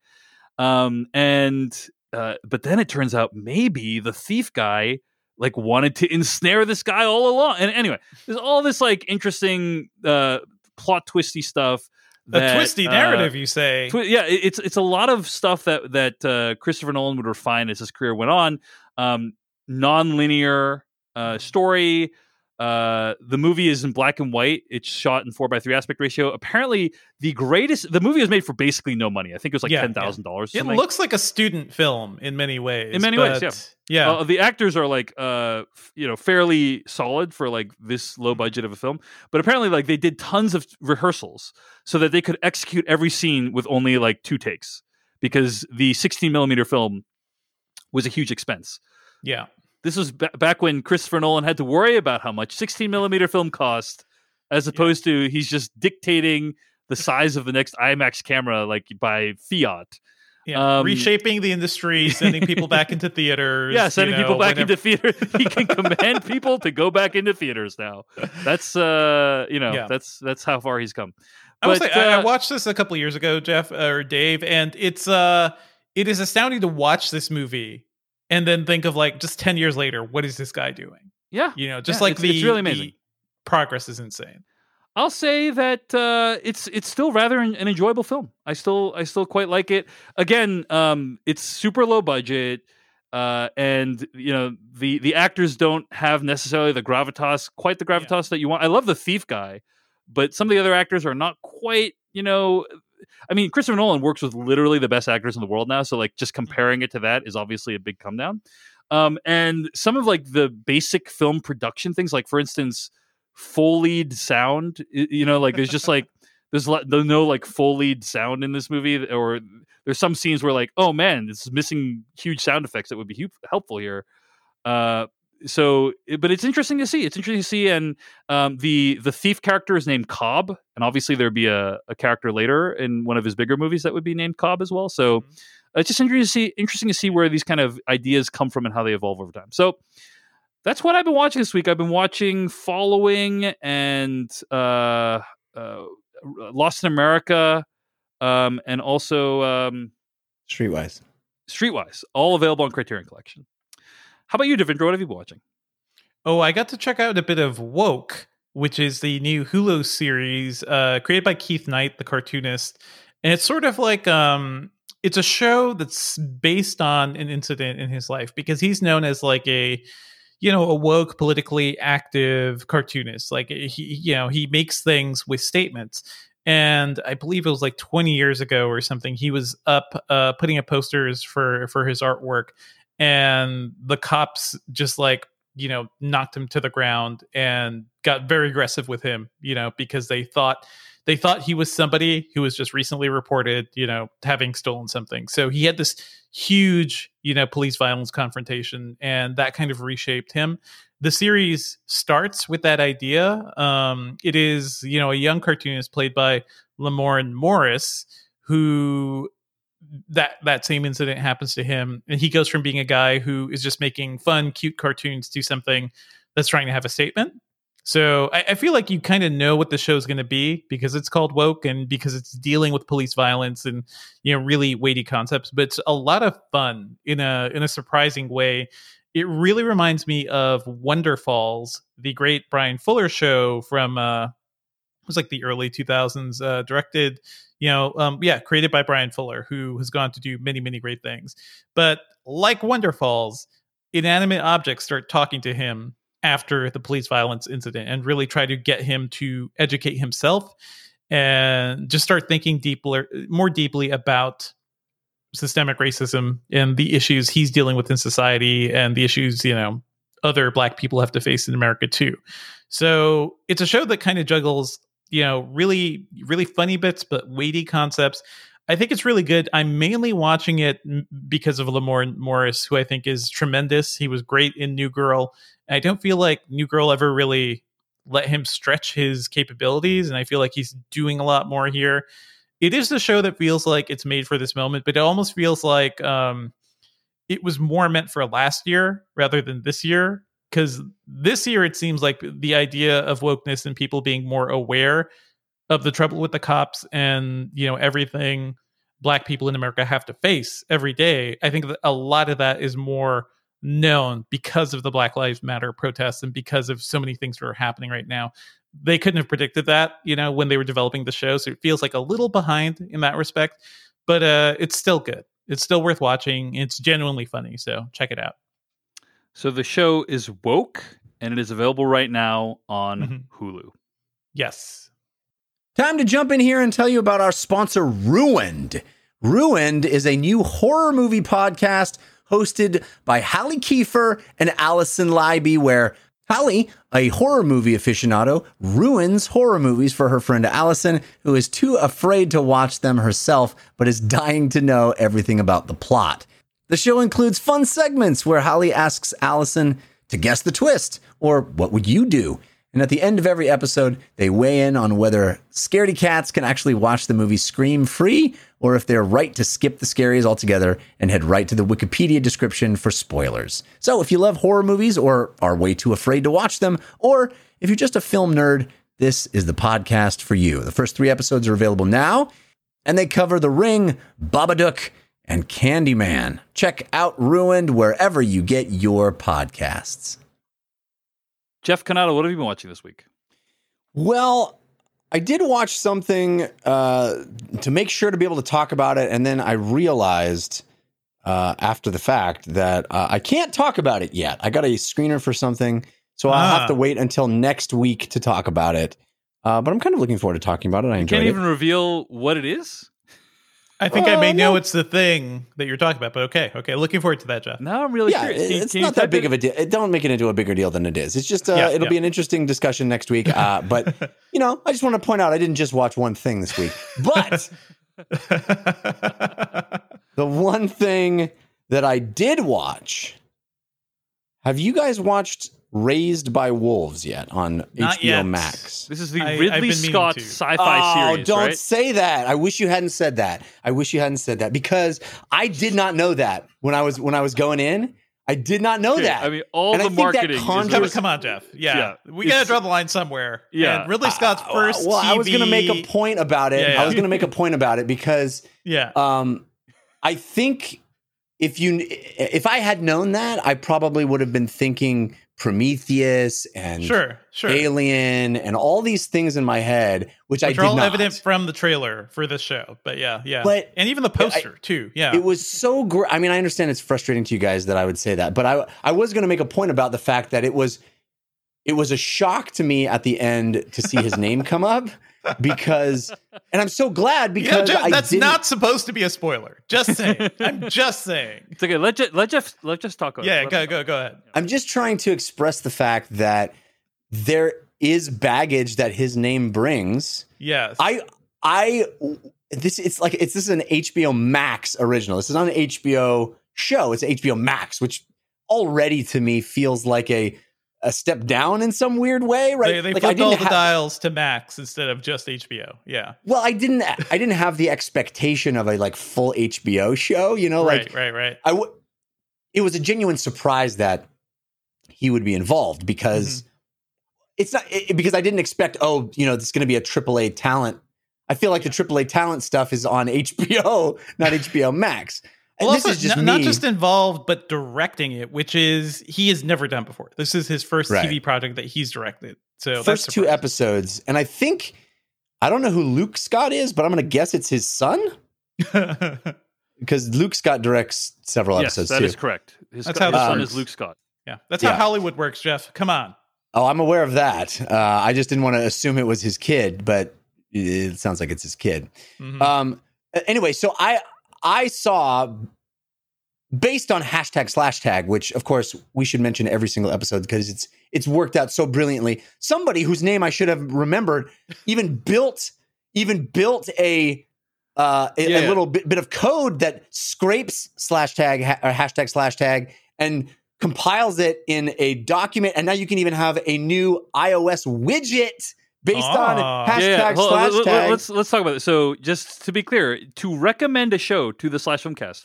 Um, and uh, but then it turns out maybe the thief guy like wanted to ensnare this guy all along. And anyway, there's all this like interesting uh plot twisty stuff. That, a twisty uh, narrative, you say? Twi- yeah, it's it's a lot of stuff that that uh, Christopher Nolan would refine as his career went on. Um, non-linear uh, story. Uh, the movie is in black and white. It's shot in four by three aspect ratio. Apparently, the greatest. The movie was made for basically no money. I think it was like Yeah, ten thousand dollars. it looks like a student film in many ways. In many ways, but- yeah. Uh, the actors are like, uh, f- you know, fairly solid for like this low budget of a film. But apparently, like they did tons of rehearsals so that they could execute every scene with only like two takes because the 16 millimeter film was a huge expense. Yeah. This was ba- back when Christopher Nolan had to worry about how much 16 millimeter film cost, as opposed to he's just dictating the size of the next IMAX camera like by fiat. Yeah. Um, Reshaping the industry, sending people back into theaters. Yeah, you sending know, people back whenever- into theaters. he can command people to go back into theaters now. That's uh, you know, Yeah. that's that's how far he's come. I But, say, I, I uh, watched this a couple years ago, Jeff or Dave, and it's uh, it is astounding to watch this movie and then think of like just ten years later, what is this guy doing? Yeah, You know, just Yeah, like it's- the it's really amazing. progress is insane. I'll say that uh, it's it's still rather an, an enjoyable film. I still I still quite like it. Again, um, it's super low budget, uh, and you know the the actors don't have necessarily the gravitas, quite the gravitas that you want. I love the thief guy, but some of the other actors are not quite. You know, I mean, Christopher Nolan works with literally the best actors in the world now, so like just comparing it to that is obviously a big come down. Um, and some of like the basic film production things, like for instance foleyed sound you know like there's just like there's there's no like foleyed sound in this movie or there's some scenes where like oh man this is missing huge sound effects that would be hu- helpful here uh so but it's interesting to see it's interesting to see and um the the thief character is named cobb and obviously there'd be a, a character later in one of his bigger movies that would be named cobb as well so Mhm. it's just interesting to see interesting to see where these kind of ideas come from and how they evolve over time so that's what I've been watching this week. I've been watching Following and uh, uh, Lost in America, um, and also um, Streetwise. Streetwise, all available on Criterion Collection. How about you, Devindra? What have you been watching? Oh, I got to check out a bit of Woke, which is the new Hulu series uh, created by Keith Knight, the cartoonist, and it's sort of like um, it's a show that's based on an incident in his life because he's known as like a you know a woke politically active cartoonist like he you know he makes things with statements and i believe it was like 20 years ago or something he was up uh putting up posters for for his artwork and the cops just like you know knocked him to the ground and got very aggressive with him you know because they thought they thought he was somebody who was just recently reported you know having stolen something. So he had this huge you know police violence confrontation and that kind of reshaped him. The series starts with that idea. Um it is you know a young cartoonist played by lamorne morris who that that same incident happens to him and he goes from being a guy who is just making fun cute cartoons to something that's trying to have a statement. So I, I feel like you kind of know what the show's going to be because it's called woke and because it's dealing with police violence and you know really weighty concepts but it's a lot of fun in a in a surprising way. It really reminds me of wonder falls the great bryan fuller show from uh was like the early 2000s uh directed you know um yeah created by bryan fuller who has gone to do many many great things. But like wonder falls inanimate objects start talking to him after the police violence incident and really try to get him to educate himself and just start thinking deeper more deeply about systemic racism and the issues he's dealing with in society and the issues you know other black people have to face in america too. So it's a show that kind of juggles you know really really funny bits but weighty concepts I think it's really good. I'm mainly watching it because of Lamorne Morris, who I think is tremendous. He was great in New Girl. I don't feel like New Girl ever really let him stretch his capabilities, and I feel like he's doing a lot more here. It is the show that feels like it's made for this moment, but it almost feels like um, it was more meant for last year rather than this year. Because this year, it seems like the idea of wokeness and people being more aware of the trouble with the cops and you know everything black people in America have to face every day. I think that a lot of that is more known because of the Black Lives Matter protests and because of so many things that are happening right now. They couldn't have predicted that, you know, when they were developing the show. So it feels like a little behind in that respect, but uh, it's still good. It's still worth watching. It's genuinely funny. So check it out. So the show is woke and it is available right now on Mhm. Hulu. Yes. Time to jump in here and tell you about our sponsor, Ruined. Ruined is a new horror movie podcast hosted by Halle Kiefer and Allison Leiby, where Halle, a horror movie aficionado, ruins horror movies for her friend Allison, who is too afraid to watch them herself, but is dying to know everything about the plot. The show includes fun segments where Holly asks Allison to guess the twist, or what would you do? And at the end of every episode, they weigh in on whether scaredy cats can actually watch the movie scream free or if they're right to skip the scaries altogether and head right to the Wikipedia description for spoilers. So if you love horror movies or are way too afraid to watch them, or if you're just a film nerd, this is the podcast for you. The first three episodes are available now, and they cover The Ring, Babadook, and Candyman. Check out Ruined wherever you get your podcasts. Jeff Cannata, what have you been watching this week? Well, I did watch something uh, to make sure to be able to talk about it, and then I realized uh, after the fact that uh, I can't talk about it yet. I got a screener for something, so I'll Ah. have to wait until next week to talk about it. Uh, but I'm kind of looking forward to talking about it. I enjoyed Can't it. even reveal what it is? I think I may Uh, know no. it's the thing that you're talking about, but okay. Okay. Looking forward to that, Jeff. Now I'm really yeah, curious. it- Can- it's can not that big it- of a deal. It- Don't make it into a bigger deal than it is. It's just uh, Yeah, it'll yeah. be an interesting discussion next week. Uh, but you know, I just want to point out I didn't just watch one thing this week, but the one thing that I did watch. Have you guys watched Raised by Wolves yet on Not HBO yet. Max? This is the I- I've Ridley Scott to. sci-fi series. oh, series, don't right? say that. I wish you hadn't said that. I wish you hadn't said that because I did not know that when I was when I was going in. I did not know Okay, that. I mean, all And the marketing. is conjures- come, just- come on, Jeff. Yeah. Yeah, we got to draw the line somewhere. Yeah. And Ridley Scott's Uh, first Well, I was going to make a point about it. Yeah, yeah. I was going to make a point about it because Yeah. um, I think if you if I had known that, I probably would have been thinking Prometheus and Sure. Sure. Alien and all these things in my head, which I Which did are all not. evident from the trailer for this show. But yeah, yeah. But- and even the poster too. Yeah. It was so great. I mean, I understand it's frustrating to you guys that I would say that, but I I was going to make a point about the fact that it was it was a shock to me at the end to see his name come up because, and I'm so glad You know, because Jeff, I that's didn't- not supposed to be a spoiler. Just saying. I'm just saying. It's okay. Let Jeff, let Jeff let Jeff talk. Yeah, Let go go go ahead. I'm just trying to express the fact that there is baggage that his name brings. Yes. I I this it's like it's this is an HBO Max original. This is not an HBO show. It's HBO Max, which already to me feels like a a step down in some weird way, right? They, they like flipped all the have, dials to max instead of just HBO. Yeah. well, I didn't I didn't have the expectation of a like full HBO show, you know, like right, right, right. I w- it was a genuine surprise that he would be involved because Mm-hmm. it's not it, because I didn't expect oh you know this is going to be a AAA talent. I feel like the AAA talent stuff is on HBO, not HBO Max. And Well, this also, is just not, me. not just involved, but directing it, which is he has never done before. This is his first Right. TV project that he's directed. So first that's two episodes, and I think I don't know who Luke Scott is, but I'm going to guess it's his son because Luke Scott directs several Yes, episodes that too. is correct. His, That's his how this son works. is Luke Scott. yeah, that's Yeah. how Hollywood works, Jeff. Come on. Oh, I'm aware of that. Uh, I just didn't want to assume it was his kid, but it sounds like it's his kid. Mhm. Um. Anyway, so I I saw based on hashtag slash tag, which of course we should mention every single episode because it's it's worked out so brilliantly. Somebody whose name I should have remembered even built even built a uh, a, Yeah, a yeah. little bit, bit of code that scrapes slash tag ha- or hashtag slash tag and compiles it in a document, and now you can even have a new iOS widget based on Ah. hashtag Yeah, yeah. Slash let- let- tag. Let's let's talk about it. So, just to be clear, to recommend a show to the Slash Filmcast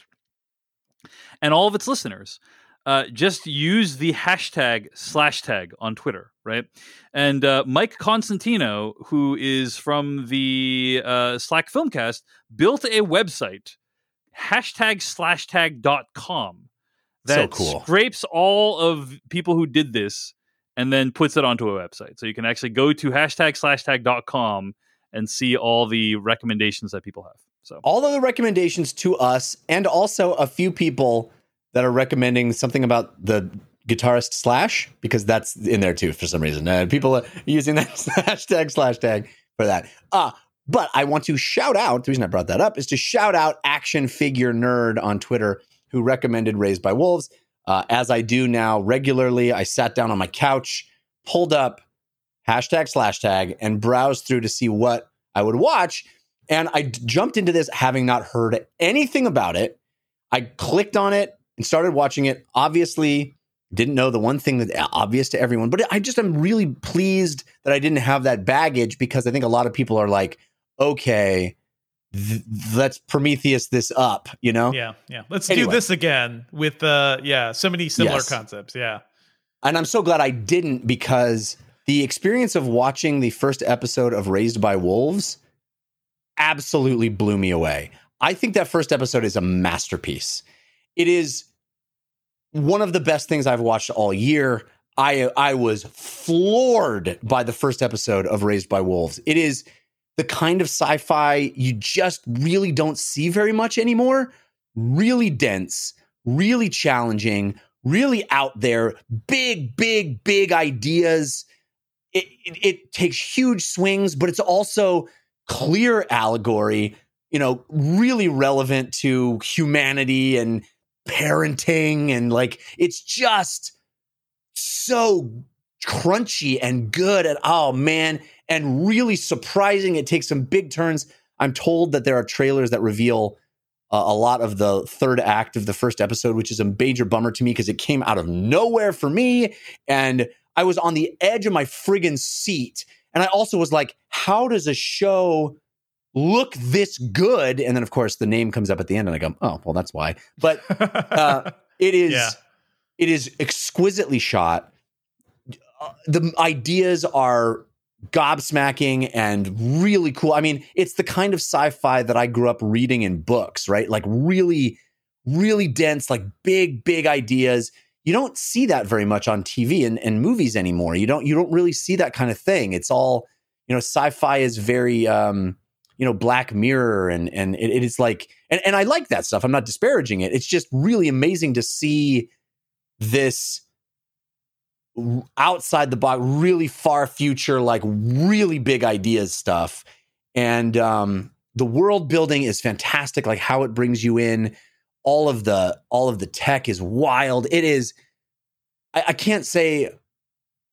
and all of its listeners, uh, just use the hashtag slash tag on Twitter, right? And uh, Mike Constantino, who is from the uh, Slack Filmcast, built a website, hashtag slash tag dot com, So that cool. scrapes all of people who did this and then puts it onto a website. So you can actually go to hashtag slash tag dot com and see all the recommendations that people have. So all of the recommendations to us, and also a few people that are recommending something about the guitarist Slash because that's in there too for some reason. Uh, people are using that hashtag slash tag for that. Uh, but I want to shout out. The reason I brought that up is to shout out Action Figure Nerd on Twitter who recommended Raised by Wolves. Uh, as I do now regularly, I sat down on my couch, pulled up hashtag slash tag, and browsed through to see what I would watch. And I d- jumped into this having not heard anything about it. I clicked on it and started watching it. Obviously, didn't know the one thing that obvious to everyone, but I just am really pleased that I didn't have that baggage because I think a lot of people are like, okay, th- let's Prometheus this up, you know? Yeah, yeah. Let's Anyway. do this again with uh yeah, so many similar Yes. concepts. Yeah. And I'm so glad I didn't because the experience of watching the first episode of Raised by Wolves absolutely blew me away. I think that first episode is a masterpiece. It is one of the best things I've watched all year. I I was floored by the first episode of Raised by Wolves. It is the kind of sci-fi you just really don't see very much anymore. Really dense, really challenging, really out there, big, big, big ideas. It, it, it takes huge swings, but it's also clear allegory, you know, really relevant to humanity and parenting. And like, it's just so crunchy and good. And oh man, and really surprising. It takes some big turns. I'm told that there are trailers that reveal uh, a lot of the third act of the first episode, which is a major bummer to me because it came out of nowhere for me. And I was on the edge of my friggin' seat. And I also was like, how does a show look this good? And then, of course, the name comes up at the end, and I go, oh, well, that's why. But uh, it is Yeah. it is exquisitely shot. Uh, the ideas are gobsmacking and really cool. I mean, it's the kind of sci-fi that I grew up reading in books, right? Like really, really dense, like big, big ideas. You don't see that very much on TV and, and movies anymore. You don't you don't really see that kind of thing. It's all, you know, sci-fi is very um, you know, Black Mirror and and it, it is like and, and I like that stuff. I'm not disparaging it. It's just really amazing to see this outside the box, really far future, like really big ideas stuff. And um, the world building is fantastic, like how it brings you in. All of the all of the tech is wild. It is. I, I can't say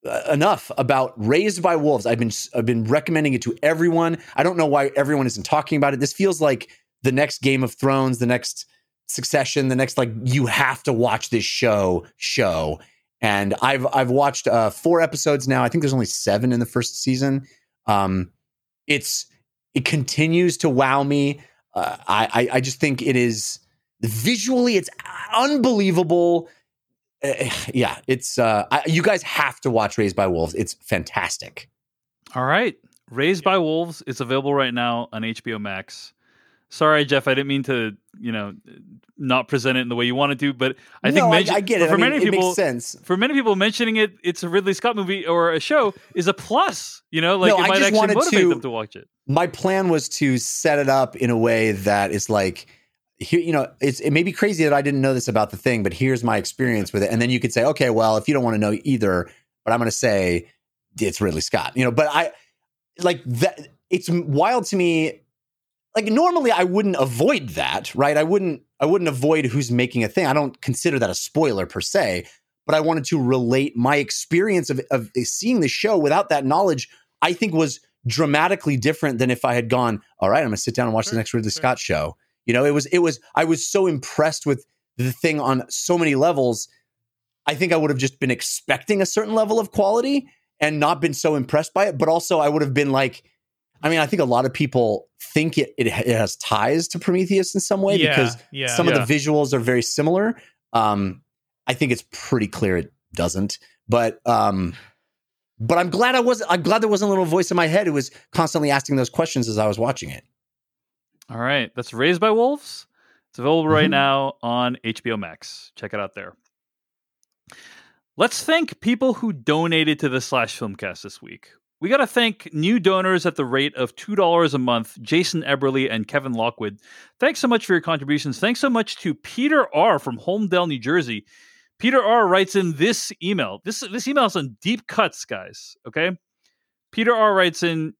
uh, enough about Raised by Wolves. I've been I've been recommending it to everyone. I don't know why everyone isn't talking about it. This feels like the next Game of Thrones, the next Succession, the next like you have to watch this show show. And I've I've watched uh, four episodes now. I think there's only seven in the first season. Um, it's it continues to wow me. Uh, I, I I just think it is visually it's unbelievable. Uh, yeah, it's uh, I, you guys have to watch Raised by Wolves. It's fantastic. All right. Raised by Wolves. It's available right now on HBO Max. Sorry, Jeff. I didn't mean to, you know, not present it in the way you wanted to, but I think no, mention- I, I get it. For I mean, many it people, makes sense. for many people, mentioning it, it's a Ridley Scott movie or a show is a plus. You know, like No, it I might just actually wanted motivate to- them to watch it. my plan was to set it up in a way that is like here you know it's it may be crazy that i didn't know this about the thing but here's my experience with it and then you could say okay well if you don't want to know either but i'm going to say it's ridley scott you know but i like that it's wild to me like normally i wouldn't avoid that right i wouldn't i wouldn't avoid who's making a thing i don't consider that a spoiler per se but i wanted to relate my experience of, of eh, seeing the show without that knowledge i think was dramatically different than if I had gone, all right, I'm gonna sit down and watch the next Ridley sure. Scott show. You know, it was it was I was so impressed with the thing on so many levels. I think I would have just been expecting a certain level of quality and not been so impressed by it. But also, I would have been like, I mean, I think a lot of people think it, it, it has ties to Prometheus in some way yeah, because yeah. some Yeah. of the visuals are very similar. Um, I think it's pretty clear it doesn't, but um, but I'm glad I was. I'm glad there wasn't a little voice in my head who was constantly asking those questions as I was watching it. All right, that's Raised by Wolves. It's available right Mhm. now on HBO Max. Check it out there. Let's thank people who donated to the Slash Filmcast this week. We got to thank new donors at the rate of $2 a month Jason Eberly and Kevin Lockwood. Thanks so much for your contributions. Thanks so much to Peter R. from Holmdel, New Jersey. Peter R. writes in this email. This, this email is on deep cuts, guys. Okay. Peter R. writes in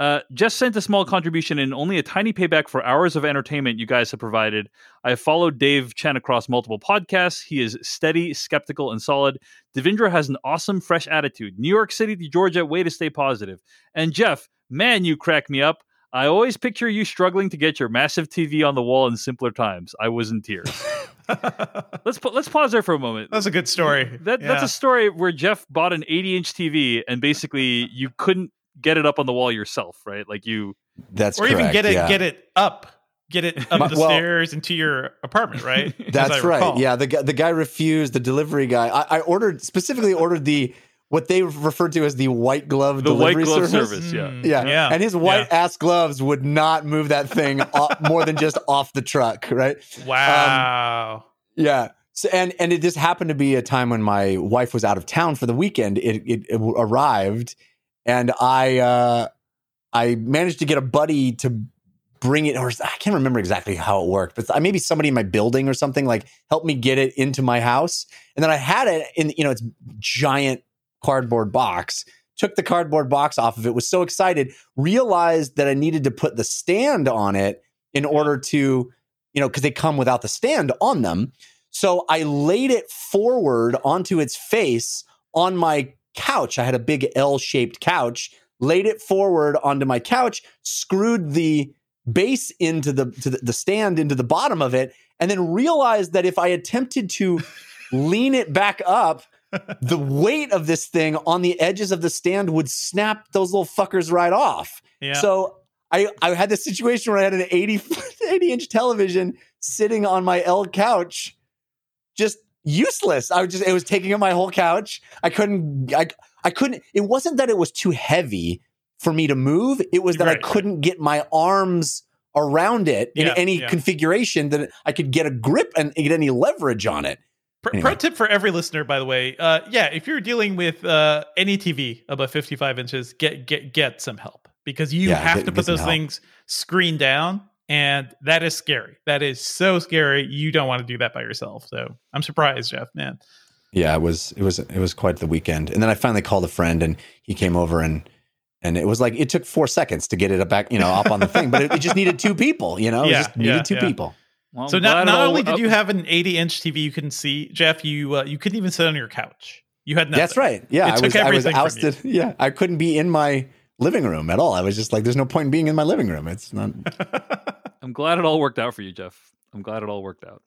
uh, just sent a small contribution and only a tiny payback for hours of entertainment you guys have provided. I have followed Dave Chen across multiple podcasts. He is steady, skeptical, and solid. Devindra has an awesome, fresh attitude. New York City to Georgia, way to stay positive. And Jeff, man, you crack me up. I always picture you struggling to get your massive TV on the wall in simpler times. I was in tears. let's let's pause there for a moment. That's a good story. That that's a story where Jeff bought an 80 inch TV and basically you couldn't get it up on the wall yourself, right? Like you That's or even get it yeah. get it up, get it up My- the well- stairs into your apartment, right? That's right. recall. Yeah, the guy, the guy refused. The delivery guy. I, I ordered specifically ordered the what they referred to as the white glove the white delivery glove service. service, yeah. Mm, Yeah. yeah. and his white ass gloves would not move that thing off, more than just off the truck, right? Wow. Yeah. So, and and it just happened to be a time when my wife was out of town for the weekend. It it, it arrived, and I uh, I managed to get a buddy to bring it, or I can't remember exactly how it worked, but maybe somebody in my building or something like helped me get it into my house, and then I had it in you know its giant cardboard box. Took the cardboard box off of it. Was so excited. Realized that I needed to put the stand on it in order to you know, because they come without the stand on them. So I laid it forward onto its face on my couch. I had a big L shaped couch, laid it forward onto my couch, screwed the base into the, to the the stand into the bottom of it, and then realized that if I attempted to lean it back up, the weight of this thing on the edges of the stand would snap those little fuckers right off. Yeah. So I, I had this situation where I had an 80, 80 inch television sitting on my L couch, just useless. I was just, it was taking up my whole couch. I couldn't, I, I couldn't, it wasn't that it was too heavy for me to move. It was that I couldn't get my arms around it in Yeah, any yeah. configuration that I could get a grip and get any leverage on it. Pro, Anyway. pro tip for every listener, by the way. Uh, yeah, if you're dealing with uh, any TV above 55 inches, get get get some help because you Yeah, have get- to put those help. things screen down, and that is scary. That is so scary. You don't want to do that by yourself. So I'm surprised, Jeff. Man, Yeah, it was it was it was quite the weekend. And then I finally called a friend and he came over and and it was like it took four seconds to get it up back, you know, up on the thing, but it, it just needed two people, you know, it Yeah, just needed yeah, two yeah. people. Well, so not, not only did uh, you have an 80 inch TV you couldn't see, Jeff, you uh, you couldn't even sit on your couch. You had nothing. That's right. Yeah, It I took was I was everything from you. ousted. Yeah, I couldn't be in my living room at all. I was just like, there's no point in being in my living room. It's not. I'm glad it all worked out for you, Jeff. I'm glad it all worked out.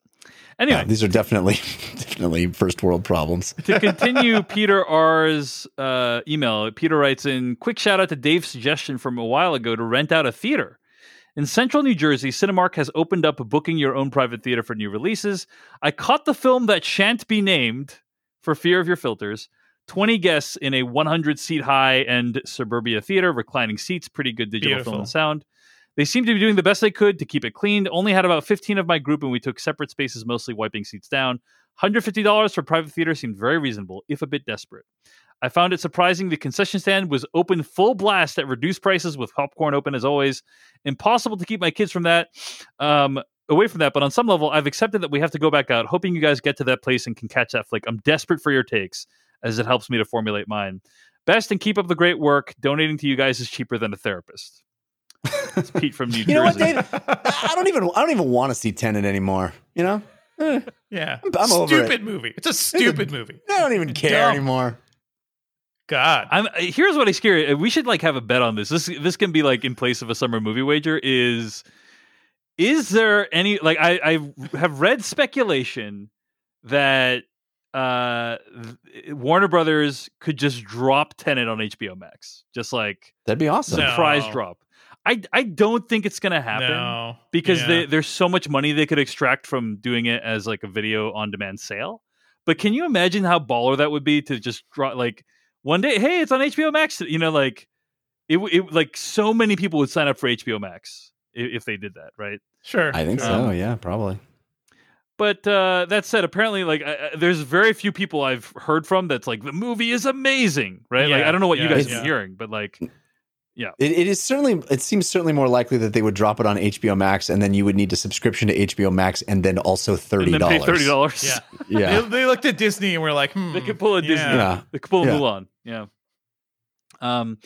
Anyway, Yeah, these are definitely definitely first world problems. to continue Peter R's uh, email, Peter writes in quick shout out to Dave's suggestion from a while ago to rent out a theater. In central New Jersey, Cinemark has opened up booking your own private theater for new releases. I caught the film that shan't be named for fear of your filters. 20 guests in a 100 seat high end suburbia theater, reclining seats, pretty good digital film and sound. They seemed to be doing the best they could to keep it clean. Only had about 15 of my group, and we took separate spaces, mostly wiping seats down. $150 for private theater seemed very reasonable, if a bit desperate. I found it surprising the concession stand was open full blast at reduced prices with popcorn open as always. Impossible to keep my kids from that, um, away from that. But on some level, I've accepted that we have to go back out, hoping you guys get to that place and can catch that flick. I'm desperate for your takes as it helps me to formulate mine. Best and keep up the great work. Donating to you guys is cheaper than a therapist. It's Pete from New You know what, Jersey. Dave? I don't even I don't even want to see Tenet anymore. You know, Eh, yeah. I'm over it. stupid movie. It's a stupid movie. I don't even care Dumb. anymore. God. I'm here's what I scare. We should like have a bet on this. This this can be like in place of a summer movie wager. Is is there any like I I have read speculation that uh, Warner Brothers could just drop Tenet on HBO Max, just like That'd be awesome. No. surprise drop. I I don't think it's gonna happen No, because yeah. they, there's so much money they could extract from doing it as like a video on demand sale. But can you imagine how baller that would be to just draw like one day? Hey, it's on HBO Max. You know, like it, it like so many people would sign up for HBO Max if, if they did that, right? sure. I think sure. so. Yeah, probably. But uh, that said, apparently, like I, I- there's very few people I've heard from that's like the movie is amazing, right? like I don't know what you guys yeah. are hearing, but like It, it is certainly. It seems certainly more likely that they would drop it on HBO Max, and then you would need a subscription to HBO Max, and then also thirty and then pay dollars. thirty dollars. Yeah. Yeah, They, they looked at Disney and were like, hmm, They could pull a Disney. yeah. yeah. They could pull a Yeah. Mulan. Yeah. Um,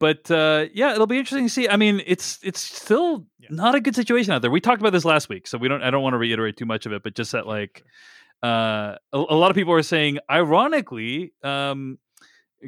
but uh, yeah, it'll be interesting to see. I mean, it's it's still Yeah. not a good situation out there. We talked about this last week, so we don't. I don't want to reiterate too much of it, but just that like, uh, a, a lot of people are saying, ironically, um,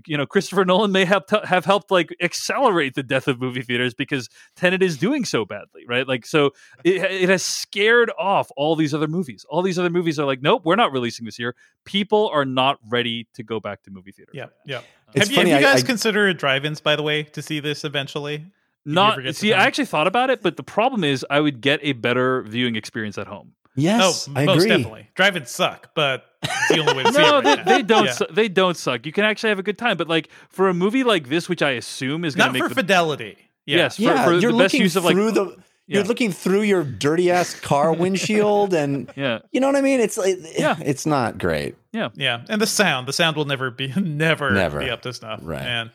you know, Christopher Nolan may have t- have helped like accelerate the death of movie theaters because Tenet is doing so badly, right? Like, so it it has scared off all these other movies. All these other movies are like, nope, we're not releasing this year. People are not ready to go back to movie theaters. Yeah, yeah. It's have you, have you guys I- considered drive-ins, by the way, to see this eventually? Not ever see. I actually thought about it, but the problem is, I would get a better viewing experience at home. Yes, oh, I most agree. definitely. Drive-ins suck, but it's the only way to see No, it. they, Right now. they don't. Yeah. Su- they don't suck. You can actually have a good time, but like for a movie like this, which I assume is going Not to for make the, fidelity. Yeah. yes, for, Yeah, for you're the best looking use of like through the. You're yeah. looking through your dirty ass car windshield, and yeah, you know what I mean. It's like, Yeah. it's not great. Yeah, yeah, and the sound, the sound will never be never, Never. be up to snuff. Right. And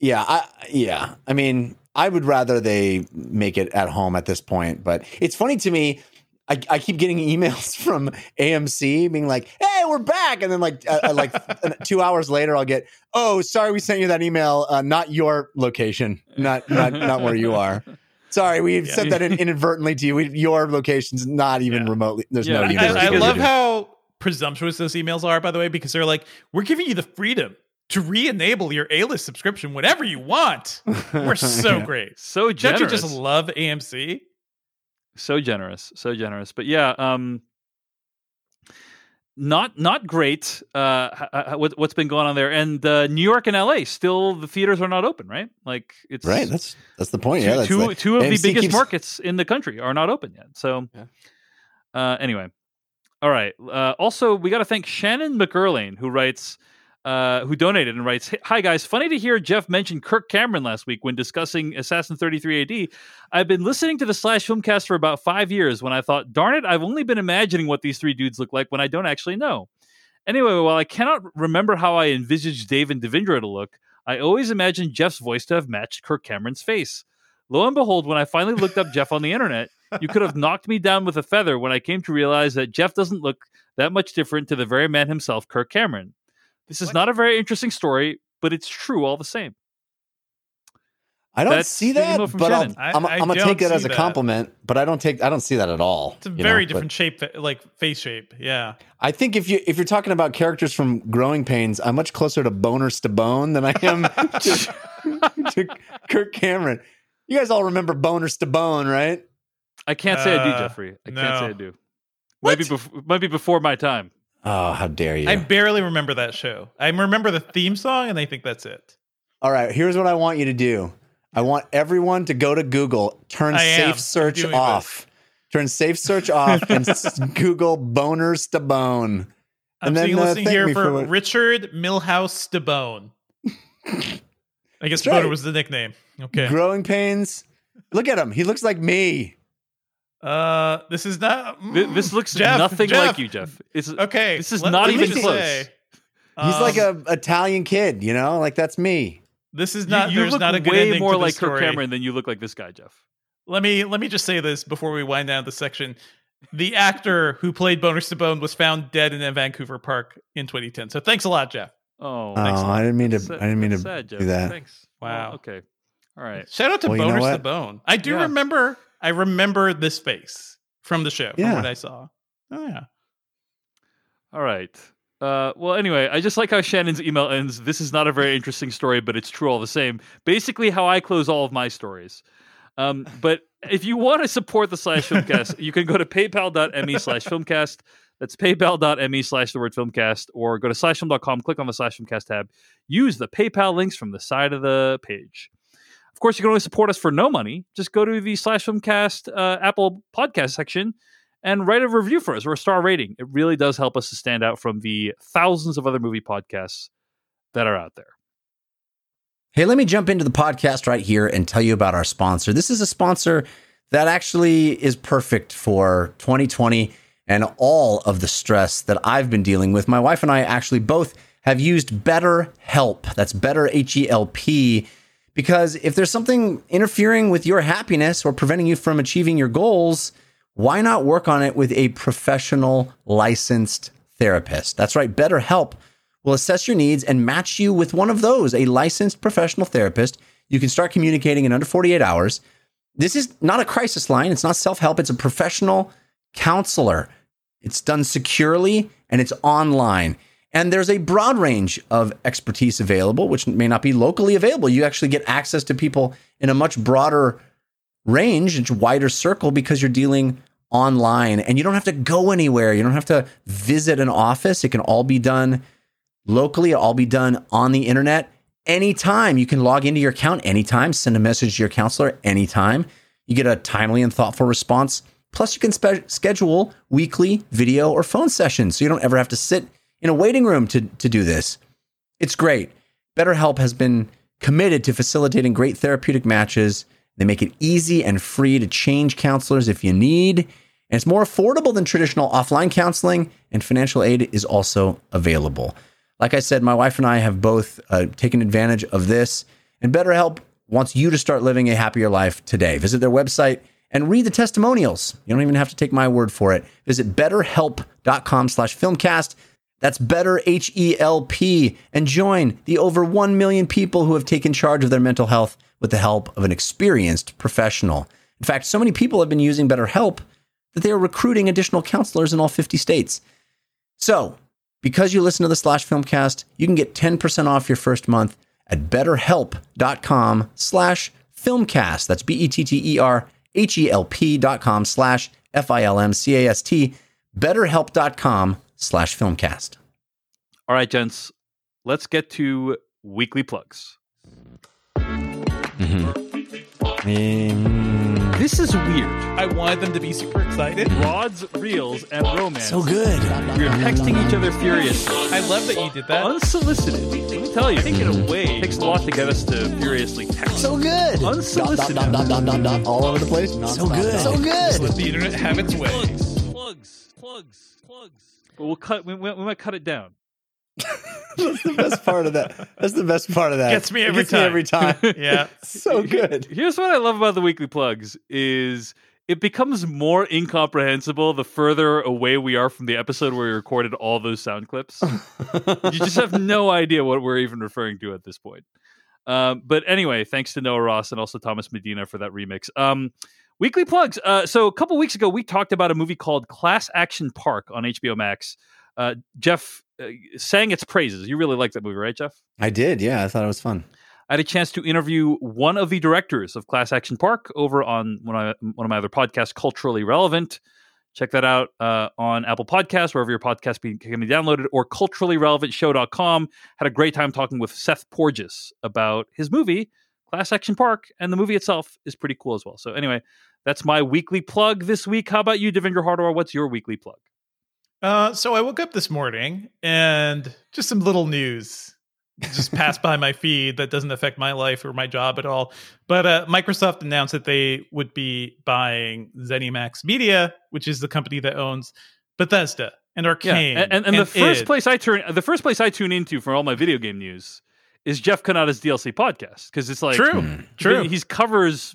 Yeah, I yeah. I mean, I would rather they make it at home at this point, but it's funny to me. I, I keep getting emails from AMC being like, "Hey, we're back," and then like uh, uh, like two hours later, I'll get, "Oh, sorry, we sent you that email. Uh, not your location, not not not where you are. Sorry, we Yeah. sent that in, inadvertently to you. We, your location's not even Yeah. remotely. There's Yeah, no I- I. I love how presumptuous those emails are, by the way, because they're like, "We're giving you the freedom to re-enable your A-list subscription whenever you want." We're so Yeah. great. so Don't you just love AMC? So generous, so generous. But yeah, um, not not great. Uh, what, what's been going on there? And uh, New York and L.A. still the theaters are not open, right? Like it's right. That's that's the point. two, yeah, that's two, like- two of the biggest keeps- markets in the country are not open yet. So, Yeah. uh, anyway, all right. Uh, also, we got to thank Shannon McErlane who writes, uh, who donated and writes, "Hi guys, funny to hear Jeff mention Kirk Cameron last week when discussing Assassin 33 AD. I've been listening to the Slash Filmcast for about five years. When I thought, darn it, I've only been imagining what these three dudes look like when I don't actually know." Anyway, while I cannot remember how I envisaged Dave and Devindra to look, I always imagined Jeff's voice to have matched Kirk Cameron's face. Lo and behold, when I finally looked up Jeff on the internet, you could have knocked me down with a feather when I came to realize that Jeff doesn't look that much different to the very man himself, Kirk Cameron. This is What? not a very interesting story, but it's true all the same. I don't That's see that, but I'll, Shannon. I- I'm, I I'm gonna take that as a that. compliment. But I don't take I don't see that at all. It's a you know, very but different shape, like face shape. Yeah. I think if you if you're talking about characters from Growing Pains, I'm much closer to Boner Stabone than I am to, to Kirk Cameron. You guys all remember Boner Stabone, right? I can't say I do, Uh, Jeffrey. I can't say. I do. What? Maybe bef- might be before my time. Oh, how dare you! I barely remember that show. I remember the theme song, and I think that's it. all right, here's what I want you to do. I want everyone to go to Google, turn I safe search doing off, turn safe search off, and Google Boner Stabone. I'm And then, seeing uh, listening thank here me for, for what- Richard Millhouse DeBone. I guess That's right. DeBone was the nickname. Okay. Growing Pains. Look at him. He looks like me. Uh, this is not. Th- this mm, looks Jeff, nothing Jeff. like you, Jeff. It's Okay, This is let- not let me even close. say, He's um, like a Italian kid, you know, like that's me. This is not. you, there's look not a way ending more to like this Kirk. Cameron than you look like this guy, Jeff. Let me let me just say this before we wind down the section. The actor who played Boner Stabone was found dead in a Vancouver park in 2010. So thanks a lot, Jeff. Oh, Oh. I didn't mean to. Sad- I didn't mean to that's sad, do Jeff. that. Thanks. Wow. Well, okay. All right. Shout out to Well, you know Boners to? Bone. I do Yeah. remember. I remember this face from the show. From Yeah. what I saw. Oh yeah. All right. Uh, well, anyway, I just like how Shannon's email ends. This is not a very interesting story, but it's true all the same. Basically, how I close all of my stories. Um, but if you want to support the slash filmcast, you can go to paypal.me slash filmcast. That's paypal.me slash the word filmcast, or go to slashfilm.com, click on the slash filmcast tab. Use the PayPal links from the side of the page. Of course, you can only support us for no money. Just go to the slash filmcast uh, Apple podcast section and write a review for us or a star rating. It really does help us to stand out from the thousands of other movie podcasts that are out there. Hey, let me jump into the podcast right here and tell you about our sponsor. This is a sponsor that actually is perfect for 2020 and all of the stress that I've been dealing with. My wife and I actually both have used BetterHelp. That's Better H E L P. Because if there's something interfering with your happiness or preventing you from achieving your goals, why not work on it with a professional licensed therapist? That's right, BetterHelp will assess your needs and match you with one of those, a licensed professional therapist. You can start communicating in under 48 hours. This is not a crisis line, it's not self help, it's a professional counselor. It's done securely and it's online. And there's a broad range of expertise available, which may not be locally available. You actually get access to people in a much broader range, a wider circle because you're dealing online and you don't have to go anywhere. You don't have to visit an office. It can all be done locally, it'll all be done on the internet anytime. You can log into your account anytime, send a message to your counselor anytime. You get a timely and thoughtful response. Plus, you can spe- schedule weekly video or phone sessions so you don't ever have to sit in a waiting room to, to do this. It's great. BetterHelp has been committed to facilitating great therapeutic matches. They make it easy and free to change counselors if you need. And it's more affordable than traditional offline counseling, and financial aid is also available. Like I said, my wife and I have both uh, taken advantage of this, and BetterHelp wants you to start living a happier life today. Visit their website and read the testimonials. You don't even have to take my word for it. Visit betterhelp.com slash filmcast. That's better H-E-L-P and join the over 1 million people who have taken charge of their mental health with the help of an experienced professional. In fact, so many people have been using BetterHelp that they are recruiting additional counselors in all 50 states. So because you listen to the Slash Filmcast, you can get 10% off your first month at betterhelp.com slash filmcast. That's B-E-T-T-E-R-H-E-L-P dot com slash F-I-L-M-C-A-S-T, betterhelp.com slash filmcast. All right, gents, let's get to weekly plugs. Mm-hmm. Mm. This is weird. I wanted them to be super excited. Rods, reels, and romance. So good. We're texting each other furiously. I love that you did that. Unsolicited. Let me tell you, I think in a way, it takes a lot to get us to furiously text. So good. Unsolicited. Dot, dot, dot, dot, dot, all over the place. So good. So good. Let the internet have its way. Plugs, plugs, plugs, plugs. But we'll cut. We, we, we might cut it down. That's the best part of that. That's the best part of that. Gets me It every gets time. every time. Yeah. so good. Here's what I love about the weekly plugs is it becomes more incomprehensible the further away we are from the episode where we recorded all those sound clips. you just have no idea what we're even referring to at this point. Um, but anyway, thanks to Noah Ross and also Thomas Medina for that remix. Um, weekly plugs. Uh, so a couple weeks ago, we talked about a movie called Class Action Park on HBO Max. Uh, Jeff uh, sang its praises. You really liked that movie, right, Jeff? I did. Yeah, I thought it was fun. I had a chance to interview one of the directors of Class Action Park over on one of my, one of my other podcasts, Culturally Relevant. Check that out uh, on Apple Podcasts, wherever your podcast be, can be downloaded, or culturallyrelevantshow.com. Had a great time talking with Seth Porges about his movie, Class Action Park, and the movie itself is pretty cool as well. So, anyway, that's my weekly plug this week. How about you, Devindra Hardawar? What's your weekly plug? Uh, so I woke up this morning and just some little news just passed by my feed that doesn't affect my life or my job at all. But uh, Microsoft announced that they would be buying ZeniMax Media, which is the company that owns Bethesda and Arkane. and, and, and the first id. place I turn, the first place I tune into for all my video game news is Jeff Cannata's DLC podcast because it's like true, Mm. true. He covers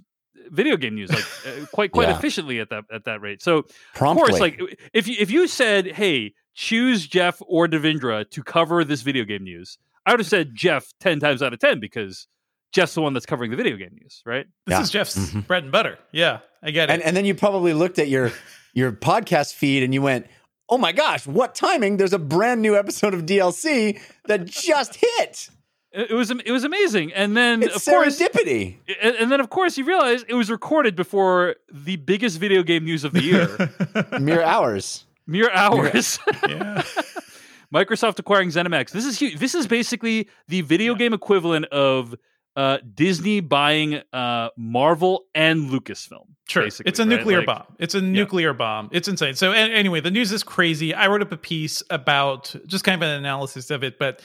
video game news like uh, quite quite Yeah. efficiently at that at that rate. So Promptly. of course, like if you if you said, "Hey, choose Jeff or Devindra to cover this video game news," I would have said Jeff ten times out of ten because Jeff's the one that's covering the video game news, right? this Yeah. is Jeff's Mhm. bread and butter. Yeah, I get it. and and then you probably looked at your your podcast feed and you went, "Oh my gosh, what timing? There's a brand new episode of DLC that just hit." It it was it was amazing, and then It's of course, serendipity. and, and then of course you realize it was recorded before the biggest video game news of the year, Mere hours. mere hours. yeah. Microsoft acquiring ZeniMax. This is huge. This is basically the video game equivalent of uh, Disney buying uh, Marvel and Lucasfilm. Sure. It's a right? nuclear Like- bomb. It's a nuclear bomb. It's insane. So, a- anyway, the news is crazy. I wrote up a piece about just kind of an analysis of it, but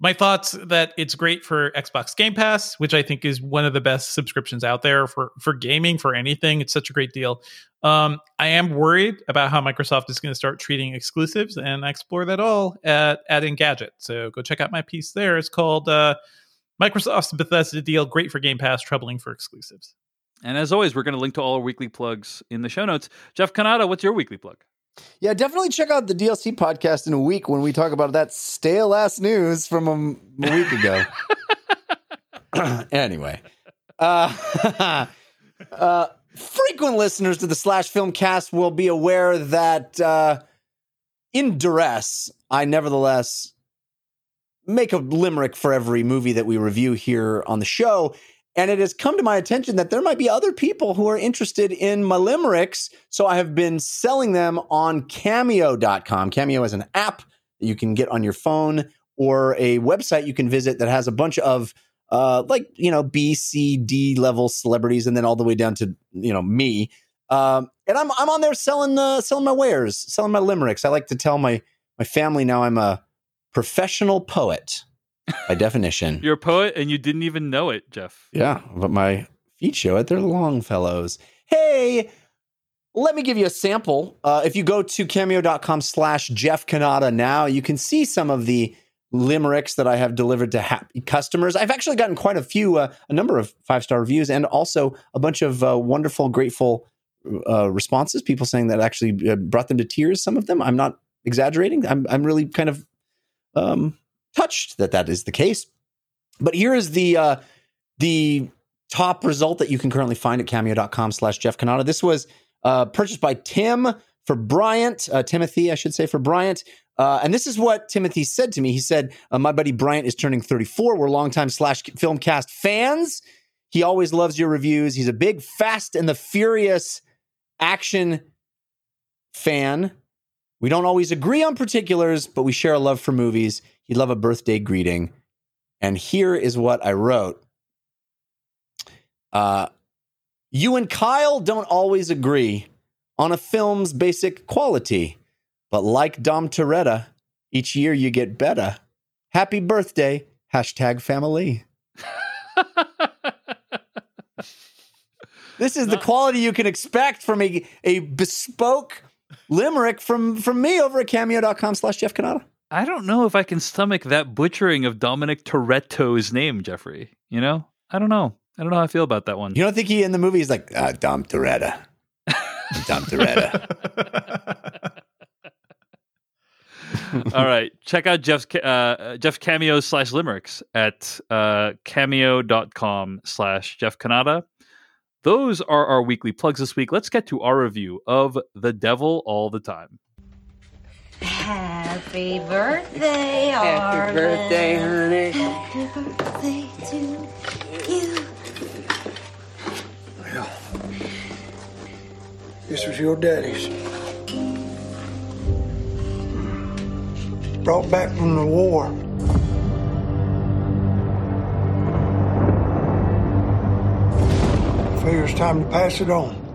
my thoughts that it's great for Xbox Game Pass, which I think is one of the best subscriptions out there for for gaming for anything. It's such a great deal. Um, I am worried about how Microsoft is going to start treating exclusives, and I explore that all at at Engadget. So go check out my piece there. It's called uh, Microsoft's Bethesda deal, great for Game Pass, troubling for exclusives. And as always, we're going to link to all our weekly plugs in the show notes. Jeff Cannata, what's your weekly plug? Yeah, definitely check out the DLC podcast in a week when we talk about that stale ass news from a week ago. anyway, uh, uh, frequent listeners to the Slash Film Cast will be aware that uh, in duress, I nevertheless make a limerick for every movie that we review here on the show. And it has come to my attention that there might be other people who are interested in my limericks. So I have been selling them on cameo.com. Cameo is an app that you can get on your phone or a website you can visit that has a bunch of uh, like, you know, B, C, D level celebrities and then all the way down to, you know, me. Um, and I'm, I'm on there selling, uh, selling my wares, selling my limericks. I like to tell my, my family now I'm a professional poet by definition. You're a poet and you didn't even know it, Jeff. Yeah, but my feet show it. They're Longfellows. Hey, let me give you a sample. Uh, if you go to cameo.com slash Jeff Cannata now, you can see some of the limericks that I have delivered to happy customers. I've actually gotten quite a few, uh, a number of five star reviews, and also a bunch of uh, wonderful, grateful uh, responses. People saying that actually uh, brought them to tears. Some of them, I'm not exaggerating. I'm, I'm really kind of um, touched that that is the case. But here is the uh, the top result that you can currently find at cameo.com slash Jeff Cannata. This was uh, purchased by Tim for Bryant, uh, Timothy, I should say, for Bryant. Uh, and this is what Timothy said to me. He said, uh, My buddy Bryant is turning 34. We're longtime slash film cast fans. He always loves your reviews. He's a big Fast and the Furious action fan. We don't always agree on particulars, but we share a love for movies. He'd love a birthday greeting. And here is what I wrote. Uh, you and Kyle don't always agree on a film's basic quality, but like Dom Toretta, each year you get better. Happy birthday, hashtag family. This is the quality you can expect from a, a bespoke limerick from, from me over at cameo.com slash Jeff Cannata. I don't know if I can stomach that butchering of Dominic Toretto's name, Jeffrey. You know? I don't know. I don't know how I feel about that one. You don't think he in the movie is like, ah, Dom Toretta. Dom Toretta. All right. Check out Jeff's uh, Jeff Cameo slash limericks at uh, cameo.com slash Jeff Cannata. Those are our weekly plugs this week. Let's get to our review of The Devil All the Time. Happy birthday, Happy birthday, honey. Happy birthday to you. Well, this was your daddy's. Brought back from the war. Figure it's time to pass it on.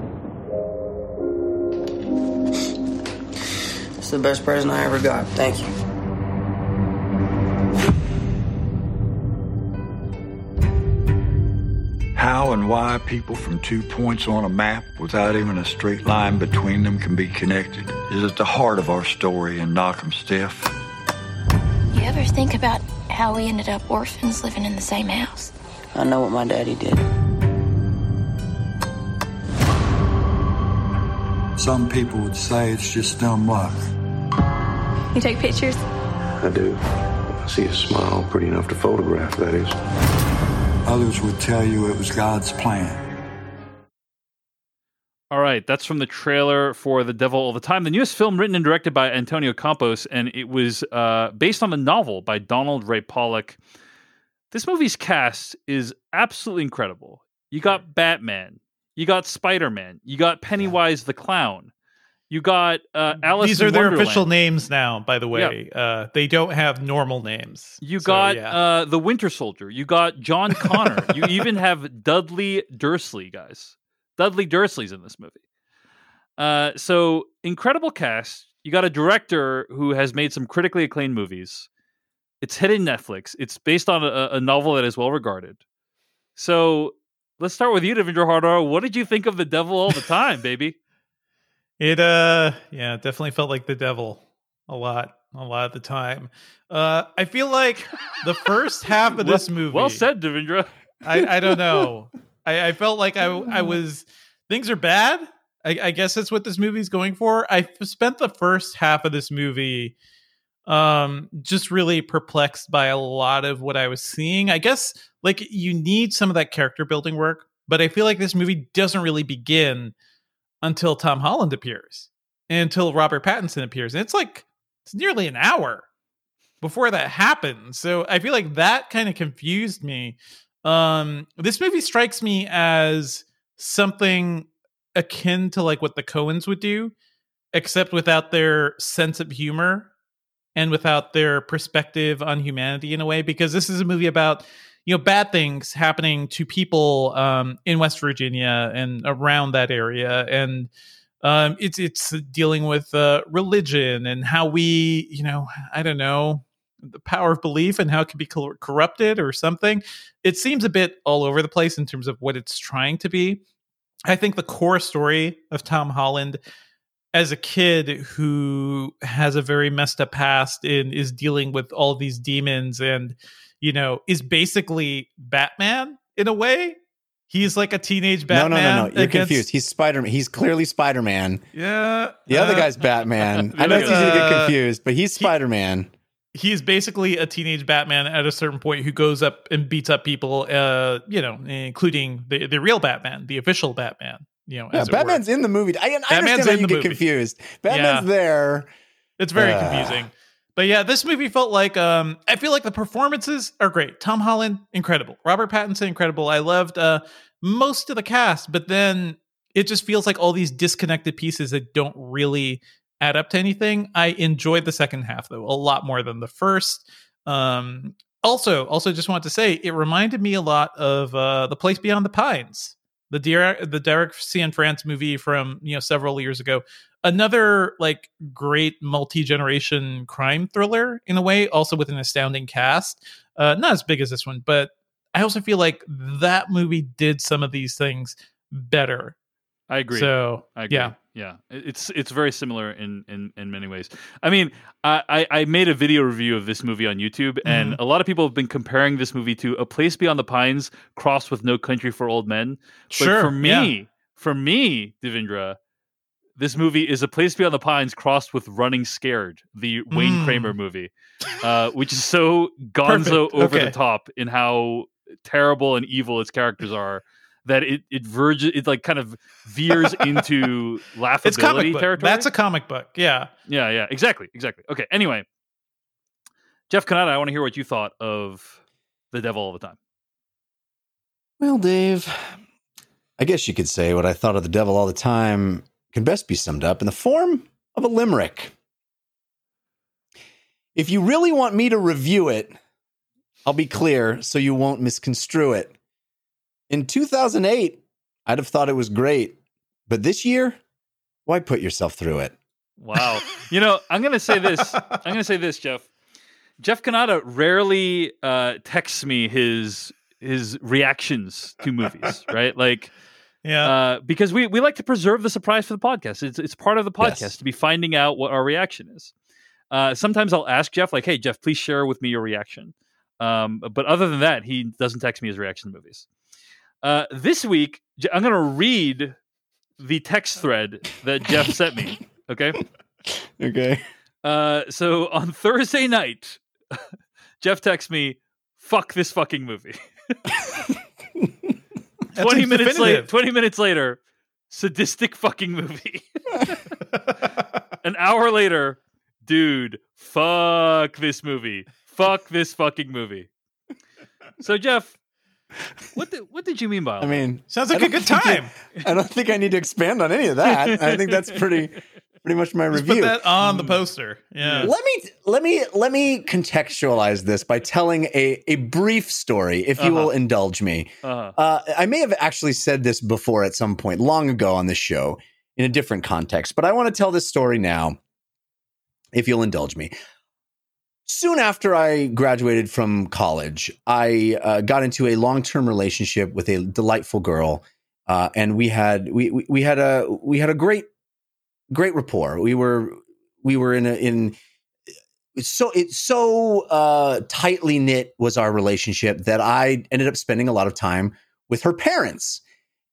It's the best present I ever got. Thank you. How and why people from two points on a map without even a straight line between them can be connected is at the heart of our story in Knock 'em Stiff. You ever think about how we ended up orphans living in the same house? I know what my daddy did. Some people would say it's just dumb luck. You take pictures? I do. I see a smile pretty enough to photograph, that is. Others would tell you it was God's plan. All right, that's from the trailer for The Devil All the Time, the newest film written and directed by Antonio Campos, and it was uh, based on the novel by Donald Ray Pollock. this movie's cast is absolutely incredible. You got Batman, you got Spider Man, you got Pennywise the Clown, you got uh, Alice. These are their Wonderland. official names now, by the way. Uh, they don't have normal names. You So, got yeah. uh, the Winter Soldier. You got John Connor. you even have Dudley Dursley, guys. Dudley Dursley's in this movie. Uh, so incredible cast. You got a director who has made some critically acclaimed movies. It's hitting Netflix. It's based on a, a novel that is well regarded. So let's start with you, Devindra Hardawar. What did you think of The Devil All the Time, baby? It uh yeah, definitely felt like the devil a lot, a lot of the time. Uh I feel like the first half of this movie Well said, Devindra. I, I don't know. I, I felt like I I was things are bad. I, I guess that's what this movie's going for. I spent the first half of this movie um just really perplexed by a lot of what I was seeing. I guess like you need some of that character building work, but I feel like this movie doesn't really begin until Tom Holland appears. Until Robert Pattinson appears. And it's like it's nearly an hour before that happens. So I feel like that kind of confused me. Um, this movie strikes me as something akin to like what the Coens would do, except without their sense of humor and without their perspective on humanity in a way. Because this is a movie about you know bad things happening to people um, in West Virginia and around that area, and um, it's it's dealing with uh, religion and how we you know I don't know the power of belief and how it can be cor- corrupted or something. It seems a bit all over the place in terms of what it's trying to be. I think the core story of Tom Holland as a kid who has a very messed up past and is dealing with all these demons and you know is basically Batman in a way. He's like a teenage Batman. No, no, no, no. You're against- confused. He's Spider Man. He's clearly Spider Man. Yeah. The other uh, guy's Batman. I know it's easy to get confused, but he's Spider Man. he is basically a teenage Batman at a certain point who goes up and beats up people, uh, you know, including the, the real Batman, the official Batman. You know, Yeah. Batman's in the movie. I, I Batman's understand how you get movie. confused. Batman's Yeah. there. It's very Uh. confusing. But yeah, this movie felt like um I feel like the performances are great. Tom Holland, incredible. Robert Pattinson, incredible. I loved uh most of the cast, but then it just feels like all these disconnected pieces that don't really add up to anything. I enjoyed the second half though a lot more than the first. Um also, also just want to say it reminded me a lot of uh The Place Beyond the Pines. The Derek, the Derek Cianfrance movie from you know several years ago another like great multi-generation crime thriller in a way also with an astounding cast uh not as big as this one but i also feel like that movie did some of these things better I agree. so I agree. yeah yeah. It's it's very similar in in, in many ways. I mean, I, I made a video review of this movie on YouTube, and Mm-hmm. a lot of people have been comparing this movie to A Place Beyond the Pines crossed with No Country for Old Men. But Sure, for me, yeah. for me, Devindra, this movie is A Place Beyond the Pines crossed with Running Scared, the Wayne Mm. Kramer movie, uh, which is so gonzo Perfect. over Okay. the top in how terrible and evil its characters are. That it it verges it like kind of veers into laughability it's comic book territory. that's a comic book yeah yeah, yeah, exactly, exactly. Okay, anyway, Jeff Cannata, I want to hear what you thought of the devil all the time. Well, Dave, I guess you could say what I thought of the devil all the time can best be summed up in the form of a limerick. If you really want me to review it, I'll be clear so you won't misconstrue it. In 2008, I'd have thought it was great, but this year, why put yourself through it? Wow. you know, I'm gonna say this. I'm gonna say this, Jeff. Jeff Cannata rarely uh, texts me his his reactions to movies, right? Like, yeah uh, because we we like to preserve the surprise for the podcast. It's it's part of the podcast Yes. to be finding out what our reaction is. Uh, sometimes I'll ask Jeff, like, "Hey, Jeff, please share with me your reaction." Um, but other than that, he doesn't text me his reaction to movies. Uh, this week, I'm going to read the text thread that Jeff sent me. Okay. Okay. Uh, so on Thursday night, Jeff texts me, "Fuck this fucking movie." Twenty minutes later, twenty minutes later, sadistic fucking movie. An hour later, dude, fuck this movie. Fuck this fucking movie. So Jeff, what did what did you mean by all I mean, Sounds like a good think time. I don't think I need to expand on any of that. I think that's pretty pretty much my Just review. put that on the poster. Yeah. Let me let me let me contextualize this by telling a a brief story, if you Uh-huh. will indulge me. Uh, Uh, I may have actually said this before at some point long ago on this show in a different context, but I want to tell this story now, if you'll indulge me. Soon after I graduated from college, I uh, got into a long term relationship with a delightful girl, uh, and we had we, we we had a we had a great great rapport. We were we were in a in so it's so uh, tightly knit was our relationship that I ended up spending a lot of time with her parents,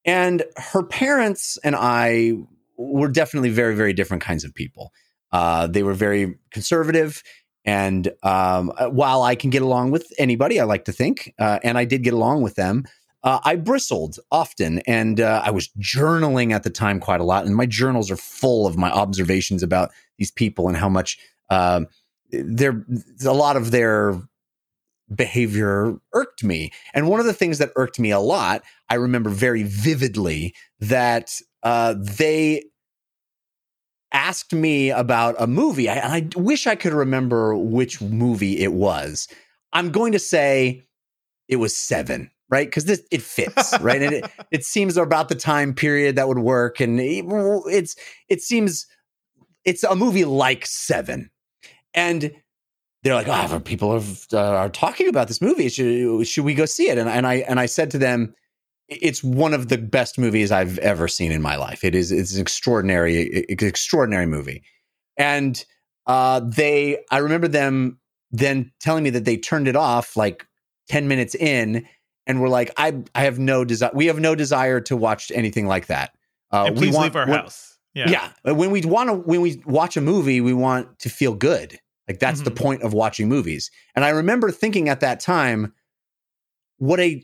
and her parents and I were definitely very very different kinds of people. Uh, they were very conservative. And um, uh, while I can get along with anybody, I like to think, uh, and I did get along with them, uh, I bristled often, and uh, I was journaling at the time quite a lot. And my journals are full of my observations about these people and how much um, a lot of their behavior irked me. And one of the things that irked me a lot, I remember very vividly that uh, they asked me about a movie. I, I wish I could remember which movie it was. I'm going to say it was seven, right? Because this it fits, right? And it, it seems about the time period that would work. And it- it's it seems it's a movie like Seven, and they're like, "Oh, people have, uh, are talking about this movie. Should should we go see it?" And, and I and I said to them, "It's one of the best movies I've ever seen in my life. It is it's an extraordinary it's an extraordinary movie." And uh, they, I remember them then telling me that they turned it off like ten minutes in, and were like, "I I have no desire. We have no desire to watch anything like that. Uh, and we please want leave our when- house. Yeah. yeah. When we want to, when we watch a movie, we want to feel good. Like that's the Mhm. point of watching movies. And I remember thinking at that time, what a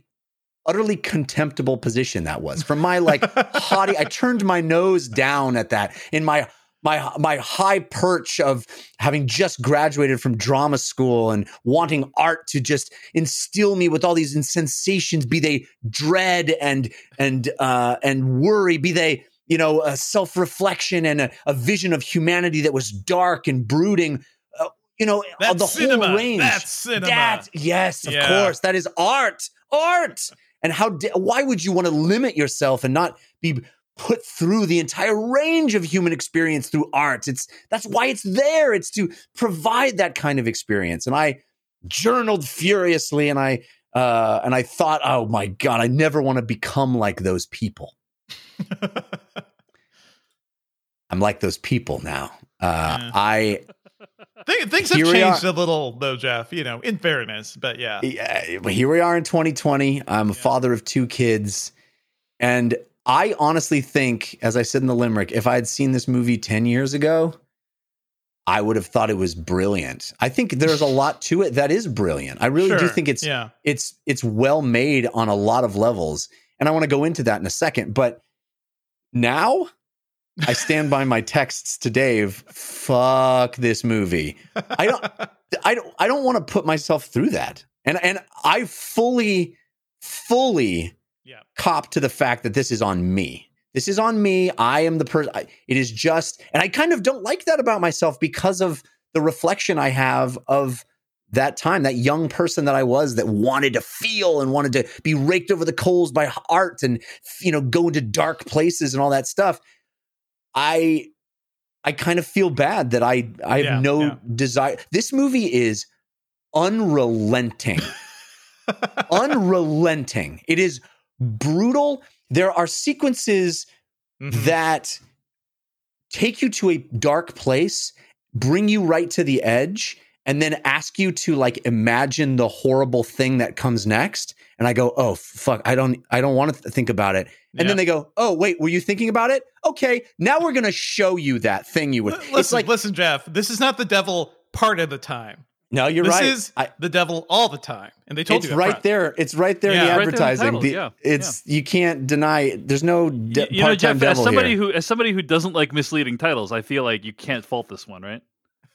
utterly contemptible position that was from my like haughty. I turned my nose down at that in my my my high perch of having just graduated from drama school and wanting art to just instill me with all these sensations, be they dread and and uh, and worry, be they you know a self reflection and a, a vision of humanity that was dark and brooding. Uh, you know That's the cinema. whole range. That's cinema. That- yes, of Yeah. course, that is art. Art. And how? da- why would you want to limit yourself and not be put through the entire range of human experience through art? It's that's why it's there. It's to provide that kind of experience. And I journaled furiously, and I uh, and I thought, oh my god, I never want to become like those people. I'm like those people now. Uh, Yeah. I Thi- things have changed a little, though, Jeff. You know, in fairness, but yeah. yeah, but here we are in 2020. I'm a father of two kids. And I honestly think, as I said in the limerick, if I had seen this movie 10 years ago, I would have thought it was brilliant. I think there's a lot to it that is brilliant. I really do think it's yeah. it's it's well made on a lot of levels. And I want to go into that in a second. But now I stand by my texts to Dave. Fuck this movie. I don't I don't I don't want to put myself through that. And and I fully fully Yeah. cop to the fact that this is on me. This is on me. I am the person it is just and I kind of don't like that about myself because of the reflection I have of that time, that young person that I was that wanted to feel and wanted to be raked over the coals by art and you know go into dark places and all that stuff. I I kind of feel bad that I I have Yeah, no yeah. desire. This movie is unrelenting. unrelenting. It is brutal. There are sequences Mhm. that take you to a dark place, bring you right to the edge, and then ask you to like imagine the horrible thing that comes next. And I go, "Oh fuck, I don't I don't want to th- think about it." And Yeah. then they go, "Oh, wait, were you thinking about it? Okay, now we're going to show you that thing you would." L- Listen, it's like, listen, Jeff. This is not the devil part of the time. "No, you're this right." This is I, the devil all the time, and they told it's you up right front. there. It's right there Yeah. in the Right there in the advertising. title, The- yeah, it's you can't deny. it. There's no de- you, you know, part-time Jeff, as somebody here. who as somebody who doesn't like misleading titles, I feel like you can't fault this one, right?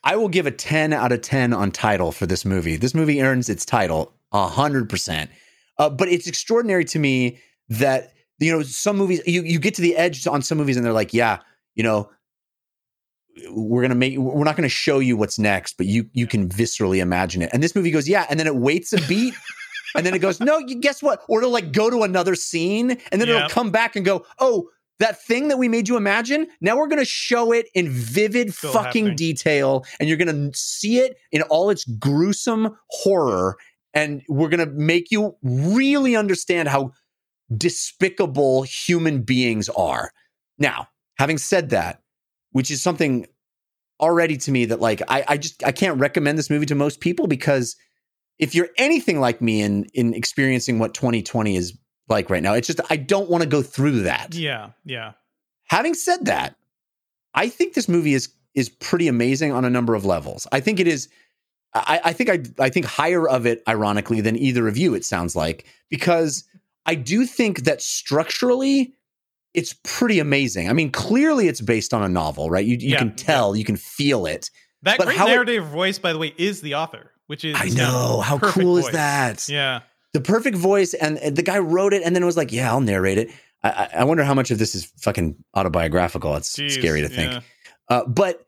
I will give a 10 out of 10 on title for this movie. This movie earns its title a hundred percent. Uh, but it's extraordinary to me that you know some movies you you get to the edge on some movies and they're like, yeah, you know, we're gonna make we're not gonna show you what's next, but you you can viscerally imagine it. And this movie goes, yeah, and then it waits a beat. And then it goes, no, you guess what? Or it'll like go to another scene and then it'll come back and go, oh, that thing that we made you imagine, now we're gonna show it in vivid Still fucking happening. detail, and you're gonna see it in all its gruesome horror, and we're gonna make you really understand how despicable human beings are. Now, having said that, which is something already to me that like I, I just I can't recommend this movie to most people because if you're anything like me in in experiencing what 2020 is like right now, it's just I don't want to go through that. Yeah, yeah. Having said that, I think this movie is is pretty amazing on a number of levels. I think it is. I, I think I I think higher of it, ironically, than either of you. It sounds like because I do think that structurally, it's pretty amazing. I mean, clearly, it's based on a novel, right? You you Yeah, can tell, you can feel it. That But great how it- narrative voice, by the way, is the author, which is I know how cool is that? Yeah, the perfect voice and and the guy wrote it and then it was like yeah i'll narrate it i, I- I wonder how much of this is fucking autobiographical it's Jeez, scary to think yeah. uh, but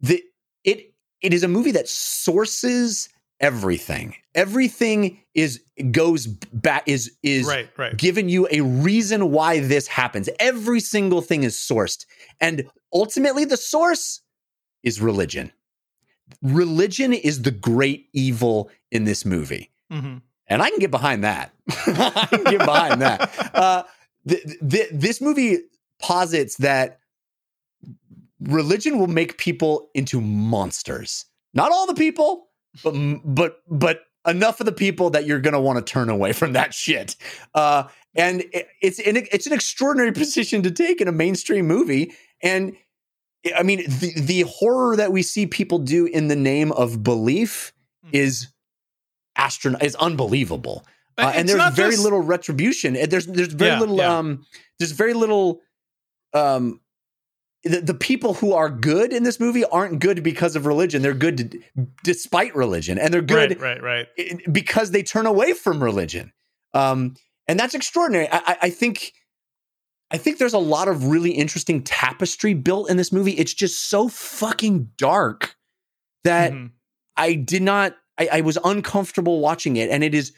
the it it is a movie that sources everything everything is goes back is is right, right. giving you a reason why this happens every single thing is sourced and ultimately the source is religion religion is the great evil in this movie hmm and I can get behind that. I can get behind that. Uh, th- th- this movie posits that religion will make people into monsters. Not all the people, but but but enough of the people that you're going to want to turn away from that shit. Uh, and it- it's an, it's an extraordinary position to take in a mainstream movie. And I mean, the, the horror that we see people do in the name of belief Mhm. is astronaut is unbelievable. Uh, and there's very little retribution. There's there's very Yeah, little yeah. um there's very little um the, the people who are good in this movie aren't good because of religion. They're good d- despite religion, and they're good Right, right, right. because they turn away from religion. Um, and that's extraordinary. I, I, I think I think there's a lot of really interesting tapestry built in this movie. It's just so fucking dark that Mhm. I did not. I, I was uncomfortable watching it, and it is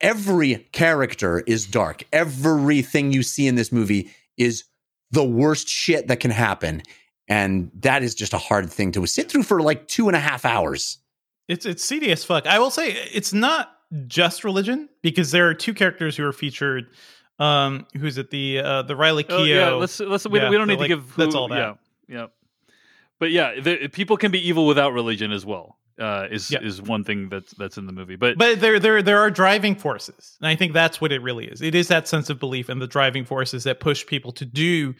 every character is dark. Everything you see in this movie is the worst shit that can happen, and that is just a hard thing to sit through for like two and a half hours. It's it's seedy as fuck. I will say it's not just religion because there are two characters who are featured. Um, who's it? The uh, the Riley Keough. Oh, yeah, let's let's we, Yeah, we don't need like, to give who, that's all that. Yeah, yeah. But yeah, the, people can be evil without religion as well. Uh, is Yeah. is one thing that's that's in the movie. But, But there, there, there are driving forces, and I think that's what it really is. It is that sense of belief and the driving forces that push people to do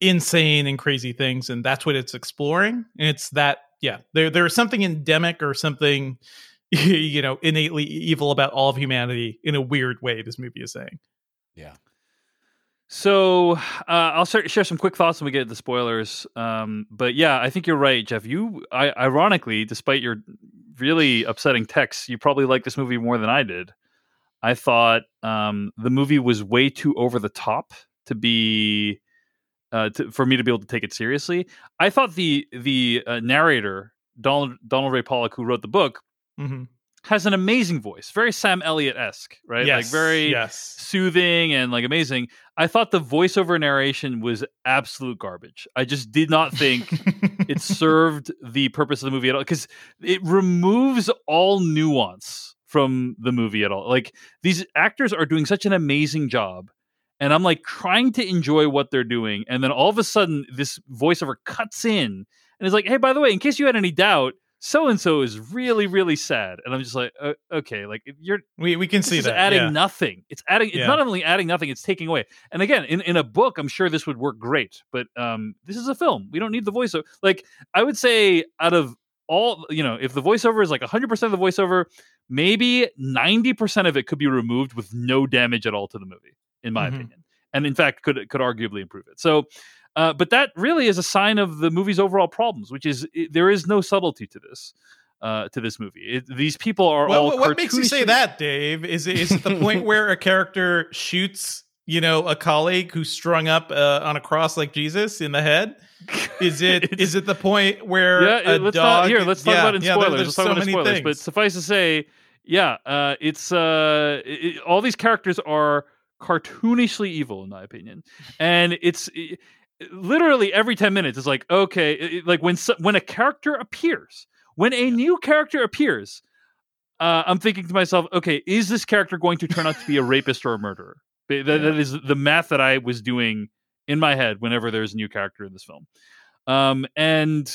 insane and crazy things, and that's what it's exploring. And it's that, yeah, there, there is something endemic or something, you know, innately evil about all of humanity in a weird way. This movie is saying. So uh, I'll start, share some quick thoughts when we get to the spoilers. Um, but yeah, I think you're right, Jeff. You, I, ironically, despite your really upsetting texts, you probably like this movie more than I did. I thought um, the movie was way too over the top to be uh, to, for me to be able to take it seriously. I thought the the uh, narrator Donald Donald Ray Pollock, who wrote the book, Mm-hmm. Has an amazing voice, very Sam Elliott esque, right? Yes, like very yes. soothing and like amazing. I thought the voiceover narration was absolute garbage. I just did not think it served the purpose of the movie at all because it removes all nuance from the movie at all. Like these actors are doing such an amazing job. And I'm like trying to enjoy what they're doing. And then all of a sudden, this voiceover cuts in and is like, hey, by the way, in case you had any doubt, so and so is really, really sad. And I'm just like, uh, okay, like you're we we can see that adding yeah. nothing. It's adding. It's Yeah. not only adding nothing; it's taking away. And again, in, in a book, I'm sure this would work great. But um, this is a film. We don't need the voiceover. Like I would say, out of all, you know, if the voiceover is like 100 percent of the voiceover, maybe 90 percent of it could be removed with no damage at all to the movie, in my Mhm. opinion. And in fact, could could arguably improve it. So. Uh, but that really is a sign of the movie's overall problems, which is i there is no subtlety to this. uh, to this movie. It, these people are Well, all. what, makes you say that, Dave? Is it, is it the point where a character shoots, you know, a colleague who's strung up uh, on a cross like Jesus in the head? Is it is it the point where yeah, a let's dog? not here. Let's talk yeah, about it in yeah, there- spoilers. there's let's talk so about in many spoilers. But suffice to say, yeah, uh, it's uh, it, it- all these characters are cartoonishly evil, in my opinion, and it's it- literally every ten minutes. It's like okay, it- like when when a character appears, when a new character appears. Uh, I'm thinking to myself, okay, is this character going to turn out to be a rapist or a murderer? That, that is the math that I was doing in my head whenever there's a new character in this film. Um, and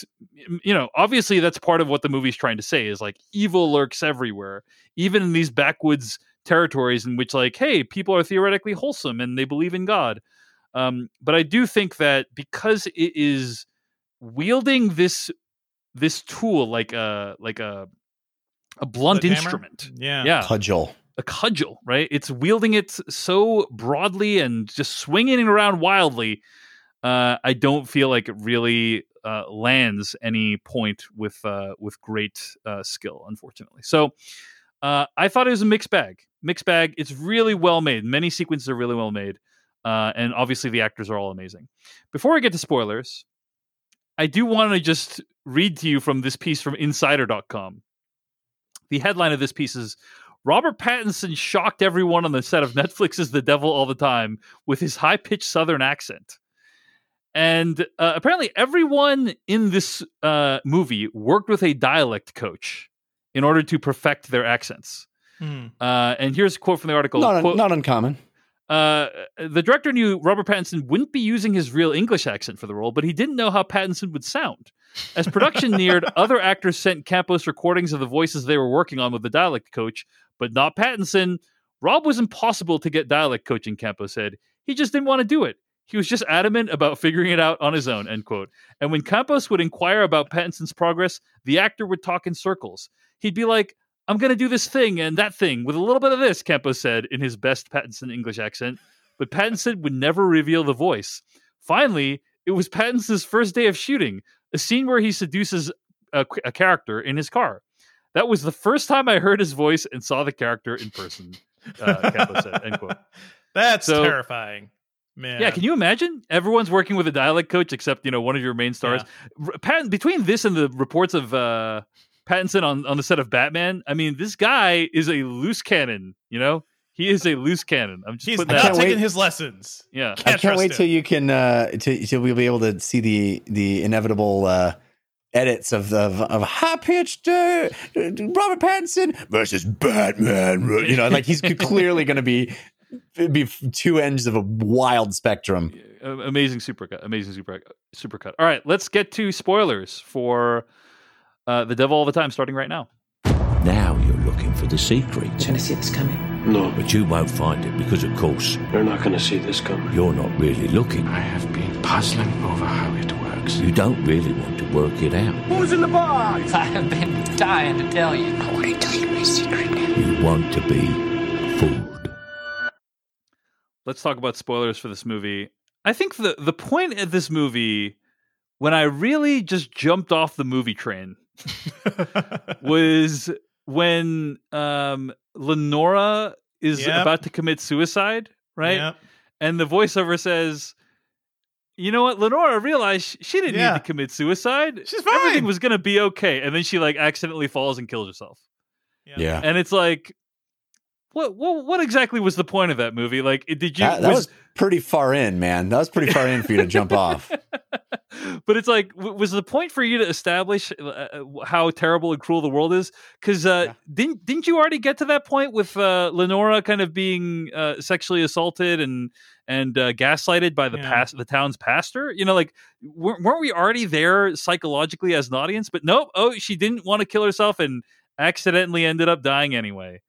you know, obviously that's part of what the movie's trying to say is like evil lurks everywhere, even in these backwoods territories in which like, hey, people are theoretically wholesome and they believe in God. Um, but I do think that because it is wielding this this tool like a like a a blunt Sledgehammer? instrument, Yeah. yeah, Cudgel. a cudgel, right? It's wielding it so broadly and just swinging it around wildly. Uh, I don't feel like it really uh, lands any point with uh, with great uh, skill, unfortunately. So uh, I thought it was a mixed bag. Mixed bag. It's really well made. Many sequences are really well made, uh, and obviously the actors are all amazing. Before I get to spoilers, I do want to just read to you from this piece from Insider.com. The headline of this piece is Robert Pattinson shocked everyone on the set of Netflix's The Devil All the Time with his high pitched Southern accent. And uh, apparently, everyone in this uh, movie worked with a dialect coach in order to perfect their accents. Hmm. Uh, and here's a quote from the article. Not, un- Quote, not uncommon. Uh, the director knew Robert Pattinson wouldn't be using his real English accent for the role, but he didn't know how Pattinson would sound. As production neared, other actors sent Campos recordings of the voices they were working on with the dialect coach, but not Pattinson. Rob was impossible to get dialect coaching, Campos said. He just didn't want to do it. He was just adamant about figuring it out on his own, end quote. And when Campos would inquire about Pattinson's progress, the actor would talk in circles. He'd be like, I'm going to do this thing and that thing with a little bit of this, Campos said in his best Pattinson English accent. But Pattinson would never reveal the voice. Finally, it was Pattinson's first day of shooting, a scene where he seduces a, a character in his car. That was the first time I heard his voice and saw the character in person, uh, Campos said, end quote. That's So- terrifying, man. Yeah, can you imagine? Everyone's working with a dialect coach except you know one of your main stars. R- Pat, between this and the reports of uh, Pattinson on on the set of Batman, I mean, this guy is a loose cannon. You know, he is a loose cannon. I'm just He's putting not taking his lessons. Yeah, I Can't can't wait trust till you can uh till, till we'll be able to see the the inevitable uh edits of the of, of high pitched uh, Robert Pattinson versus Batman. You know, like he's clearly going to be be two ends of a wild spectrum. Amazing supercut. Amazing super supercut. All right, let's get to spoilers for uh, the Devil all the time, starting right now. Now you're looking for the secret. You're gonna see this coming. No, But you won't find it because, of course, you're not going to see this coming. you're not really looking. I have been puzzling over how it works. You don't really want to work it out. Who's in the box? I have been dying to tell you. I want to tell you my secret. You want to be fooled. let's talk about spoilers for this movie. I think the the point of this movie when I really just jumped off the movie train was when um Lenora is Yep. about to commit suicide, right? Yep. And the voiceover says, "You know what? Lenora realized she didn't Yeah. need to commit suicide. She's fine. Everything was going to be okay." And then she like accidentally falls and kills herself. Yeah. And it's like what what what exactly was the point of that movie? Like did you That, that was pretty far in, man. That was pretty far in for you to jump off. but it's like w- was the point for you to establish uh, uh, how terrible and cruel the world is? Because uh, didn't didn't you already get to that point with uh, lenora kind of being uh, sexually assaulted and and uh, gaslighted by the Yeah. past the town's pastor? You know like weren't weren't we already there psychologically as an audience? But nope oh she didn't want to kill herself and accidentally ended up dying anyway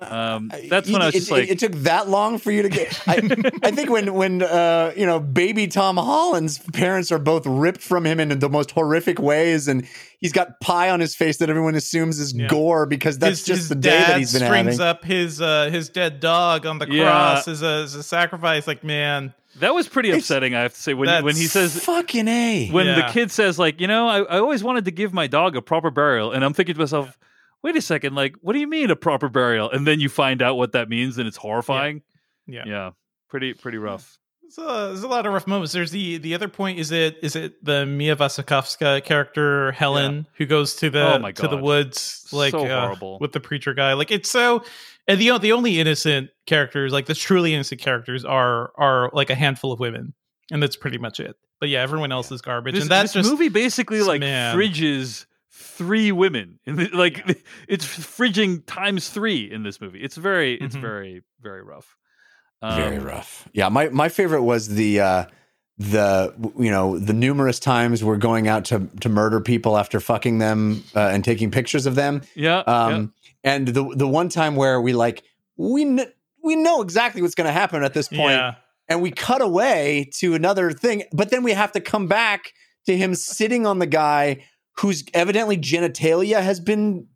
um that's when It- i was it, just like it, it took that long for you to get. I, I think when when uh, you know baby Tom Holland's parents are both ripped from him in the most horrific ways, and he's got pie on his face that everyone assumes is Yeah. gore because that's his, just his the day that he's been strings having. up his uh, his dead dog on the Yeah. cross as a, as a sacrifice. Like, man, That was pretty It's- upsetting, I have to say. When when he says fucking a when the kid says like, you know, I, I always wanted to give my dog a proper burial, and I'm thinking to myself, wait a second, like, what do you mean a proper burial? And then you find out what that means, and it's horrifying. Yeah. Yeah, pretty pretty rough. There's a, there's a lot of rough moments. There's the the other point. Is it is it the Mia Wasikowska character Helen who goes to the Oh to the woods like So uh, horrible. with the preacher guy? Like it's so. And the the only innocent characters, like the truly innocent characters, are are like a handful of women, and that's pretty much it. But yeah, everyone else is garbage, This, and that's this just movie basically like man. fridges three women. In the, like it's fridging times three in this movie. It's very it's Mhm. very very rough. Very Um, rough. Yeah, my my favorite was the uh the you know the numerous times we're going out to to murder people after fucking them uh, and taking pictures of them. Yeah. Um and the the one time where we like we kn- we know exactly what's going to happen at this point yeah. and we cut away to another thing but then we have to come back to him sitting on the guy whose evidently genitalia has been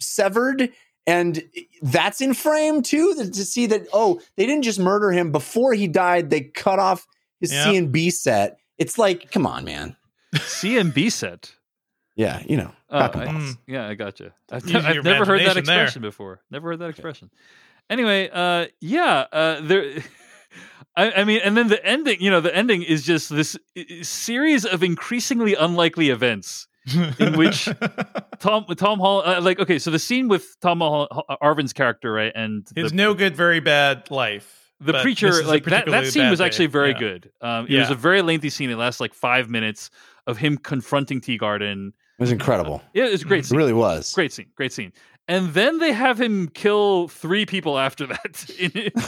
severed and that's in frame too to see that oh they didn't just murder him before he died they cut off his Yeah. C and B set it's like come on man C and B set. yeah you know cock and I- yeah, I gotcha. I've, I've never heard that imagination there. expression before. Never heard that expression. Anyway, uh, yeah, uh, there. I, I mean, and then the ending. You know, the ending is just this i- i- series of increasingly unlikely events in which Tom Tom Hall. Uh, like, okay, so the scene with Tom Hall, Arvin's character, right, and his the, no good, very bad life. the preacher like that, that scene bad was day. actually very Yeah. good um it was a very lengthy scene it lasts like five minutes of him confronting Teagardin it was incredible yeah it was a great it scene really was great scene great scene and then they have him kill three people after that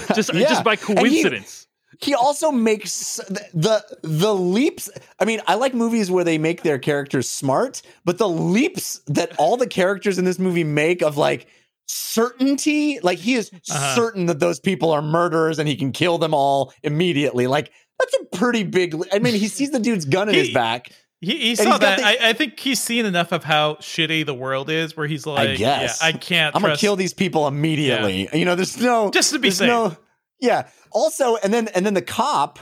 just Yeah. just by coincidence he also makes the, the the leaps i mean i like movies where they make their characters smart but the leaps that all the characters in this movie make of like certainty like he is Uh-huh. certain that those people are murderers and he can kill them all immediately like that's a pretty big i mean he sees the dude's gun in his back He, he saw that. the- I, I think he's seen enough of how shitty the world is, where he's like, i guess yeah, I can't. i'm gonna kill these people immediately you know there's no Just to be safe. no yeah. Also and then and then the cop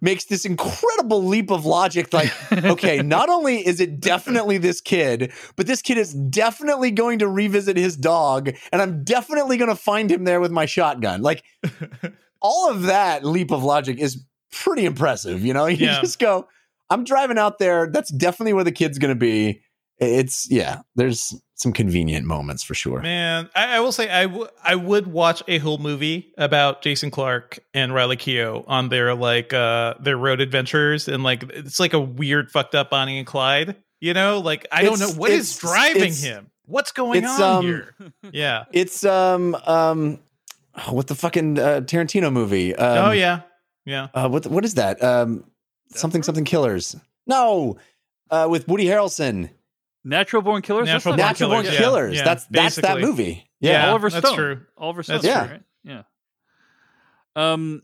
makes this incredible leap of logic like okay not only is it definitely this kid but this kid is definitely going to revisit his dog and i'm definitely going to find him there with my shotgun. Like all of that leap of logic is pretty impressive you know? You Yeah. just go i'm driving out there. That's definitely where the kid's going to be. It's yeah there's some convenient moments for sure Man, I, I will say I, w- I would watch a whole movie about Jason Clarke and Riley Keough on their like uh their road adventures and like it's like a weird fucked up Bonnie and Clyde. You know, like I don't know what is driving him. What's going on um, here? Yeah. It's um um what the fucking uh, Tarantino movie? Um, oh yeah. Yeah. Uh, what what is that? Um, something something killers. No, uh, with Woody Harrelson. Natural born killers That's Natural not- Born Natural Born Killers, Killers. yeah, yeah, that's that's that movie. Yeah. Yeah. Oliver that's true. Oliver Stone That's true. right? yeah um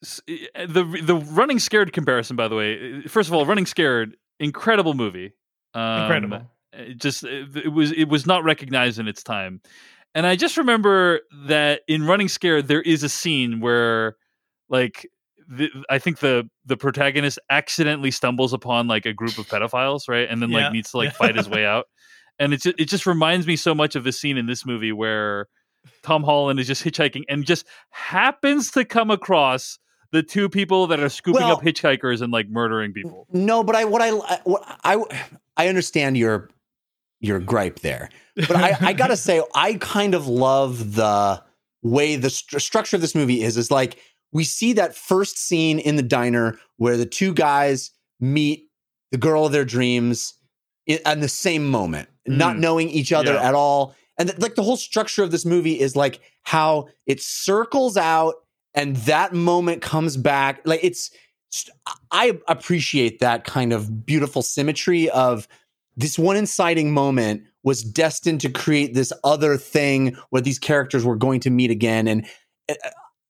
the the running scared comparison by the way first of all running scared incredible movie um, Incredible. it just it, it was it was not recognized in its time and i just remember that in running scared there is a scene where like the, i think the the protagonist accidentally stumbles upon like a group of pedophiles right and then Yeah. like needs to like fight his way out and it's it just reminds me so much of the scene in this movie where tom holland is just hitchhiking and just happens to come across the two people that are scooping Well- up hitchhikers and like murdering people No, but I what I what I I understand your your gripe there, but I I gotta say I kind of love the way the stru- structure of this movie is. Is like we see that first scene in the diner where the two guys meet the girl of their dreams in, in the same moment, not Mm. knowing each other Yeah. at all. And th- like the whole structure of this movie is like how it circles out and that moment comes back. Like it's, I appreciate that kind of beautiful symmetry of this one inciting moment was destined to create this other thing where these characters were going to meet again. And uh,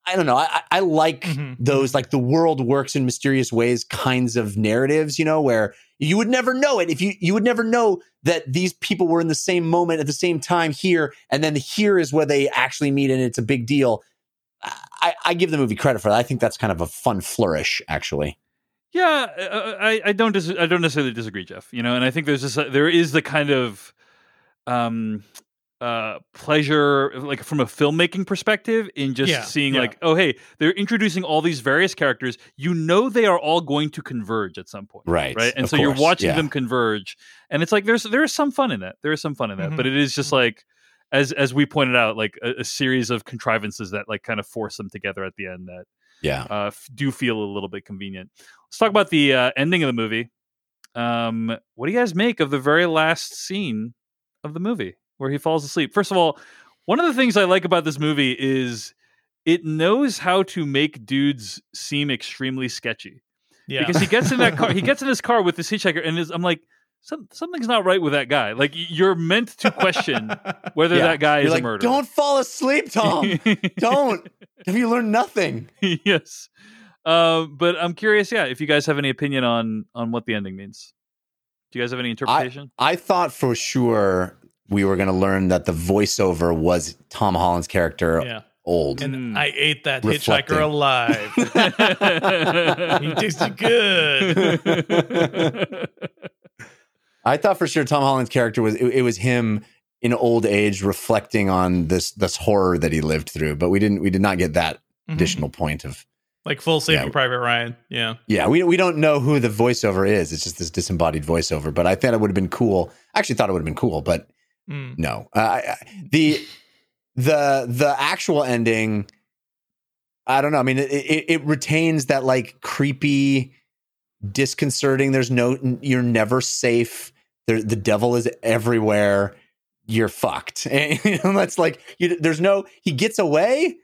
I don't know. I, I like Mhm. those like the world works in mysterious ways kinds of narratives, you know, where you would never know it if you you would never know that these people were in the same moment at the same time here, and then here is where they actually meet, and it's a big deal. I, I give the movie credit for that. I think that's kind of a fun flourish, actually. Yeah, uh, I, I don't dis- I don't necessarily disagree, Jeff. You know, and I think there's this there is the kind of um uh pleasure like from a filmmaking perspective in just Yeah, seeing yeah. like oh hey they're introducing all these various characters you know they are all going to converge at some point Right, right and of so you're watching yeah. them converge and it's like there's there is some fun in that there is some fun in that Mhm. but it is just like as as we pointed out like a, a series of contrivances that like kind of force them together at the end that Yeah. uh, f- do feel a little bit convenient. Let's talk about the uh, ending of the movie. Um, what do you guys make of the very last scene of the movie where he falls asleep? First of all, one of the things I like about this movie is it knows how to make dudes seem extremely sketchy. Yeah. Because he gets in that car, he gets in his car with this hitchhiker, and is, I'm like, Some, something's not right with that guy. Like you're meant to question whether Yeah. that guy You're is like, a murderer. Don't fall asleep, Tom. Don't. Have you learned nothing? yes. Uh, but I'm curious, yeah, if you guys have any opinion on on what the ending means. Do you guys have any interpretation? I thought for sure we were going to learn that the voiceover was Tom Holland's character Yeah. old. And I ate that Reflecting. hitchhiker alive. he tasted good. I thought for sure Tom Holland's character was it, it was him in old age reflecting on this this horror that he lived through, but we didn't we did not get that Mhm. additional point of Like full Saving Yeah. Private Ryan. Yeah. yeah we we don't know who the voiceover is. It's just this disembodied voiceover. But I thought it would have been cool. I actually thought it would have been cool, but Mm. no. Uh, I- I- the the the actual ending. I don't know. I mean, it, it, it retains that like creepy, disconcerting. There's no, you're never safe. There, the devil is everywhere. You're fucked. And you know, that's like, you, there's no. He gets away,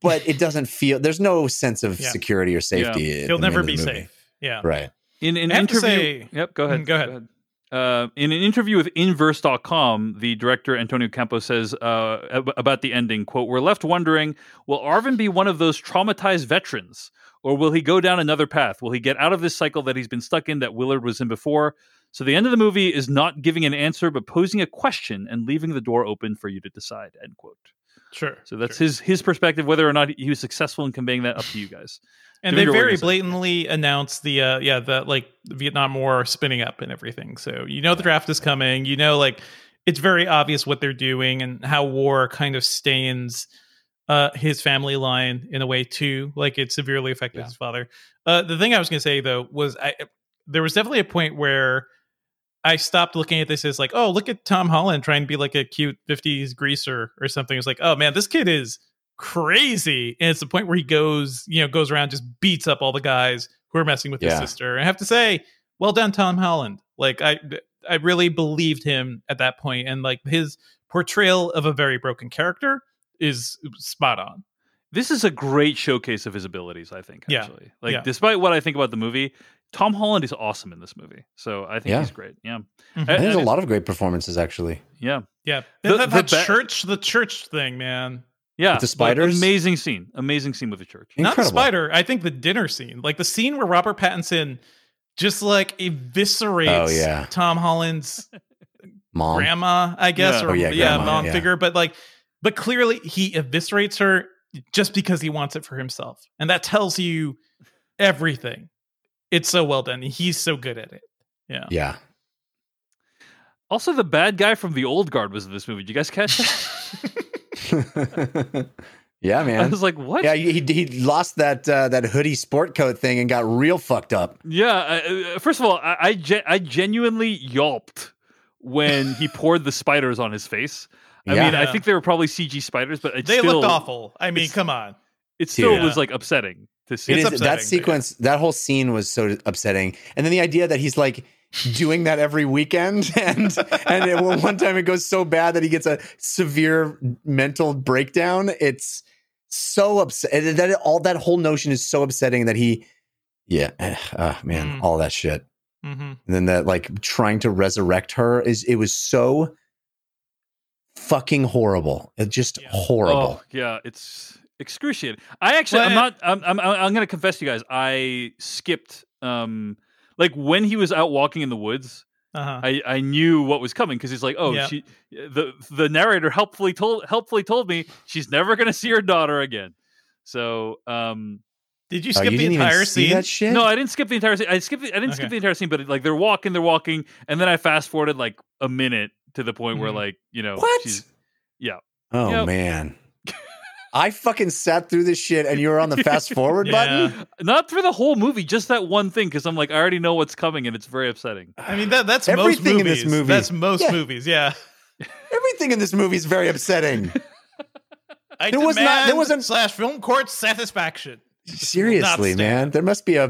but it doesn't feel. There's no sense of Yeah. security or safety. at He'll never be movie. safe. Yeah. Right. In an I have to interview, say- yep, go ahead. Mm, go ahead. Uh, in an interview with Inverse.com, the director Antonio Campos says uh, ab- about the ending, "quote We're left wondering: Will Arvin be one of those traumatized veterans, or will he go down another path? Will he get out of this cycle that he's been stuck in that Willard was in before?" So the end of the movie is not giving an answer, but posing a question and leaving the door open for you to decide. End quote. Sure. So that's his his perspective. Whether or not he was successful in conveying that, up to you guys. And they very you gonna say? blatantly announced the uh yeah, the like the Vietnam War spinning up and everything. So you know the draft is coming. You know, like it's very obvious what they're doing and how war kind of stains uh his family line in a way too. Like it severely affected his father. Uh the thing I was gonna say though was I there was definitely a point where I stopped looking at this as like, oh, look at Tom Holland trying to be like a cute 50s greaser or something. It's like, oh man, this kid is crazy. And it's the point where he goes, you know, goes around just beats up all the guys who are messing with his sister. And I have to say, well done, Tom Holland. Like I I really believed him at that point, and like his portrayal of a very broken character is spot on. this is a great showcase of his abilities. I think. Yeah. Actually, like Yeah. despite what I think about the movie, Tom Holland is awesome in this movie. So I think Yeah. he's great. Yeah. Mhm. I And- think there's a lot of great performances actually. Yeah. Yeah, The- that, the that ba- church, the church thing, man. Yeah. With the like, spiders? amazing scene. Amazing scene with the church. Not the spider. I think the dinner scene, like the scene where Robert Pattinson just like eviscerates Oh, yeah. Tom Holland's Mom. grandma, I guess, Yeah. or Oh, yeah, yeah, grandma, mom yeah. figure. But like, but clearly he eviscerates her just because he wants it for himself, and that tells you everything. It's so well done. He's so good at it. Yeah. Yeah. Also, the bad guy from the old guard was in this movie. Did you guys catch that? yeah, man. I was like, what? Yeah, he, he lost that uh, that hoodie sport coat thing and got real fucked up. Yeah. Uh, first of all, I I, gen- I genuinely yelped when he poured the spiders on his face. I Yeah. mean, I think they were probably CG spiders, but it They still, looked awful. I mean, come on. It still Dude. was like upsetting to see. It It's is that upsetting, sequence, that whole scene was so upsetting, and then the idea that he's like doing that every weekend, and and it, well, one time it goes so bad that he gets a severe mental breakdown. It's so upset that it- all that whole notion is so upsetting that he, yeah, uh, man, Mm. all that shit. hmm And then that like trying to resurrect her is it was so fucking horrible. It's just Yeah. horrible. Oh, yeah, it's excruciating. I actually, Well, I'm not. I'm. I'm. I'm going to confess to you guys. I skipped. Um, like when he was out walking in the woods, Uh-huh. I I knew what was coming because he's like, oh, Yeah. she. The the narrator helpfully told helpfully told me she's never going to see her daughter again. So, um, Did you Oh, skip you the entire scene? that shit? no, I didn't skip the entire scene. I skipped. The, I didn't skip. The entire scene, but like they're walking, they're walking, and then I fast forwarded like a minute to the point where Mhm. like you know What? she's yeah. Oh Yep. man. I fucking sat through this shit and you were on the fast forward Yeah. button? Not for the whole movie, just that one thing, because I'm like, I already know what's coming, and it's very upsetting. I mean, that that's Everything most in movies. this movie. That's most Yeah. movies. Yeah. Everything in this movie is very upsetting. I There was not- there wasn't- slash film court satisfaction. Seriously, man, there must be a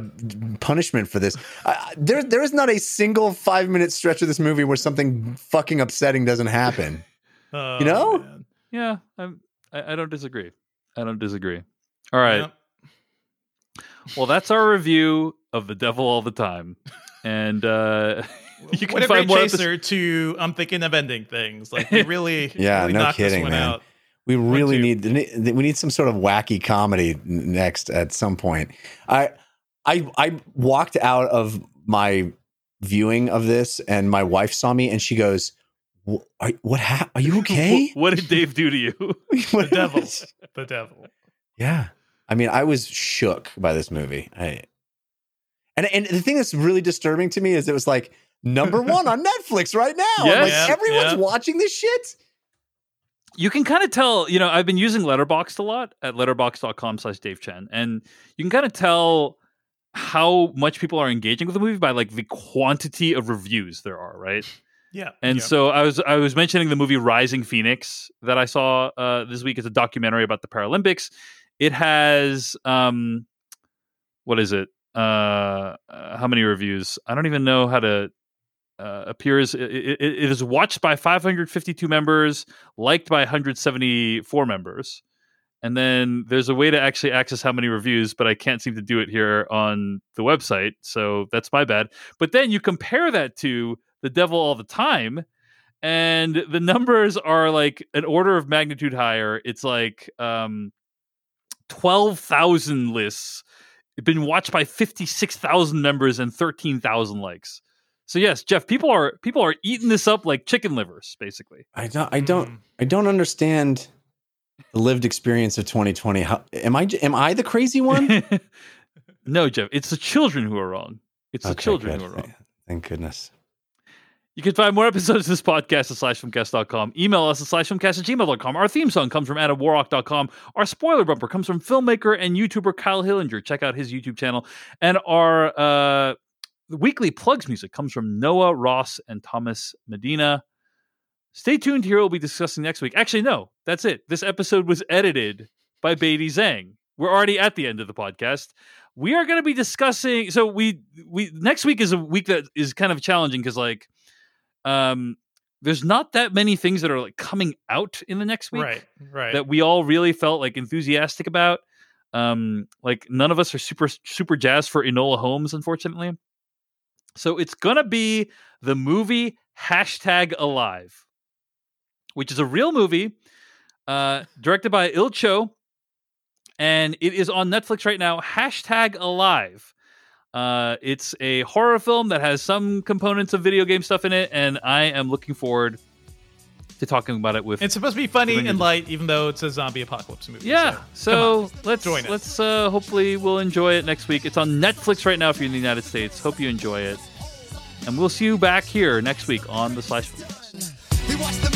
punishment for this. Uh, there, there is not a single five minute stretch of this movie where something fucking upsetting doesn't happen. Oh, You know? man. Yeah, I'm, I, I don't disagree. I don't disagree. All right. Yep. Well, that's our review of The Devil All the Time. And uh, you can what a find great more chaser to I'm thinking of ending things. Like we really, Yeah, really no knocked this kidding, one man. out. We really need we need some sort of wacky comedy next at some point. I I I walked out of my viewing of this and my wife saw me and she goes, "Wh- are, "What hap- Are you okay?" what did Dave do to you? The devil. The devil. Yeah. I mean, I was shook by this movie. I, and and the thing that's really disturbing to me is it was like number one on Netflix right now. Yes. like Yeah, everyone's yeah. watching this shit. you can kind of tell, you know, I've been using Letterboxd a lot at letterboxd.com slash Dave Chen. And you can kind of tell how much people are engaging with the movie by like the quantity of reviews there are, right? Yeah. And yeah. so I was I was mentioning the movie Rising Phoenix that I saw uh, this week. It's a documentary about the Paralympics. It has um, what is it? Uh, uh, how many reviews? I don't even know how to. Uh, appears it, it, it is watched by 552 members, liked by 174 members, and then there's a way to actually access how many reviews, but I can't seem to do it here on the website, so that's my bad. But then you compare that to the devil all the time and the numbers are like an order of magnitude higher it's like um 12,000 lists it's been watched by 56,000 members and 13,000 likes so yes jeff people are people are eating this up like chicken livers basically I don't I don't Mm. I don't understand the lived experience of 2020. How am I am I the crazy one? no jeff it's the children who are wrong it's the children good. who are wrong Thank goodness. You can find more episodes of this podcast at slashfilmcast.com. Email us at slashfilmcast at gmail.com. Our theme song comes from AdamWarrock.com. Our spoiler bumper comes from filmmaker and YouTuber Kyle Hillinger. Check out his YouTube channel. And our uh, weekly plugs music comes from Noah Ross and Thomas Medina. Stay tuned here. We'll be discussing next week. Actually, no, that's it. This episode was edited by Beatty Zhang. We're already at the end of the podcast. We are going to be discussing. So we we next week is a week that is kind of challenging because like um there's not that many things that are like coming out in the next week right, right. that we all really felt like enthusiastic about. Um, like none of us are super super jazzed for Enola Holmes, unfortunately. So it's gonna be the movie hashtag Alive, which is a real movie, uh, directed by Il Cho, and it is on Netflix right now. Hashtag Alive. Uh, it's a horror film that has some components of video game stuff in it, and I am looking forward to talking about it with. it's supposed to be funny and light, even though it's a zombie apocalypse movie. yeah, so, come on, let's join us. let's uh, hopefully we'll enjoy it next week. It's on Netflix right now if you're in the United States. Hope you enjoy it, and we'll see you back here next week on the Slash. Film.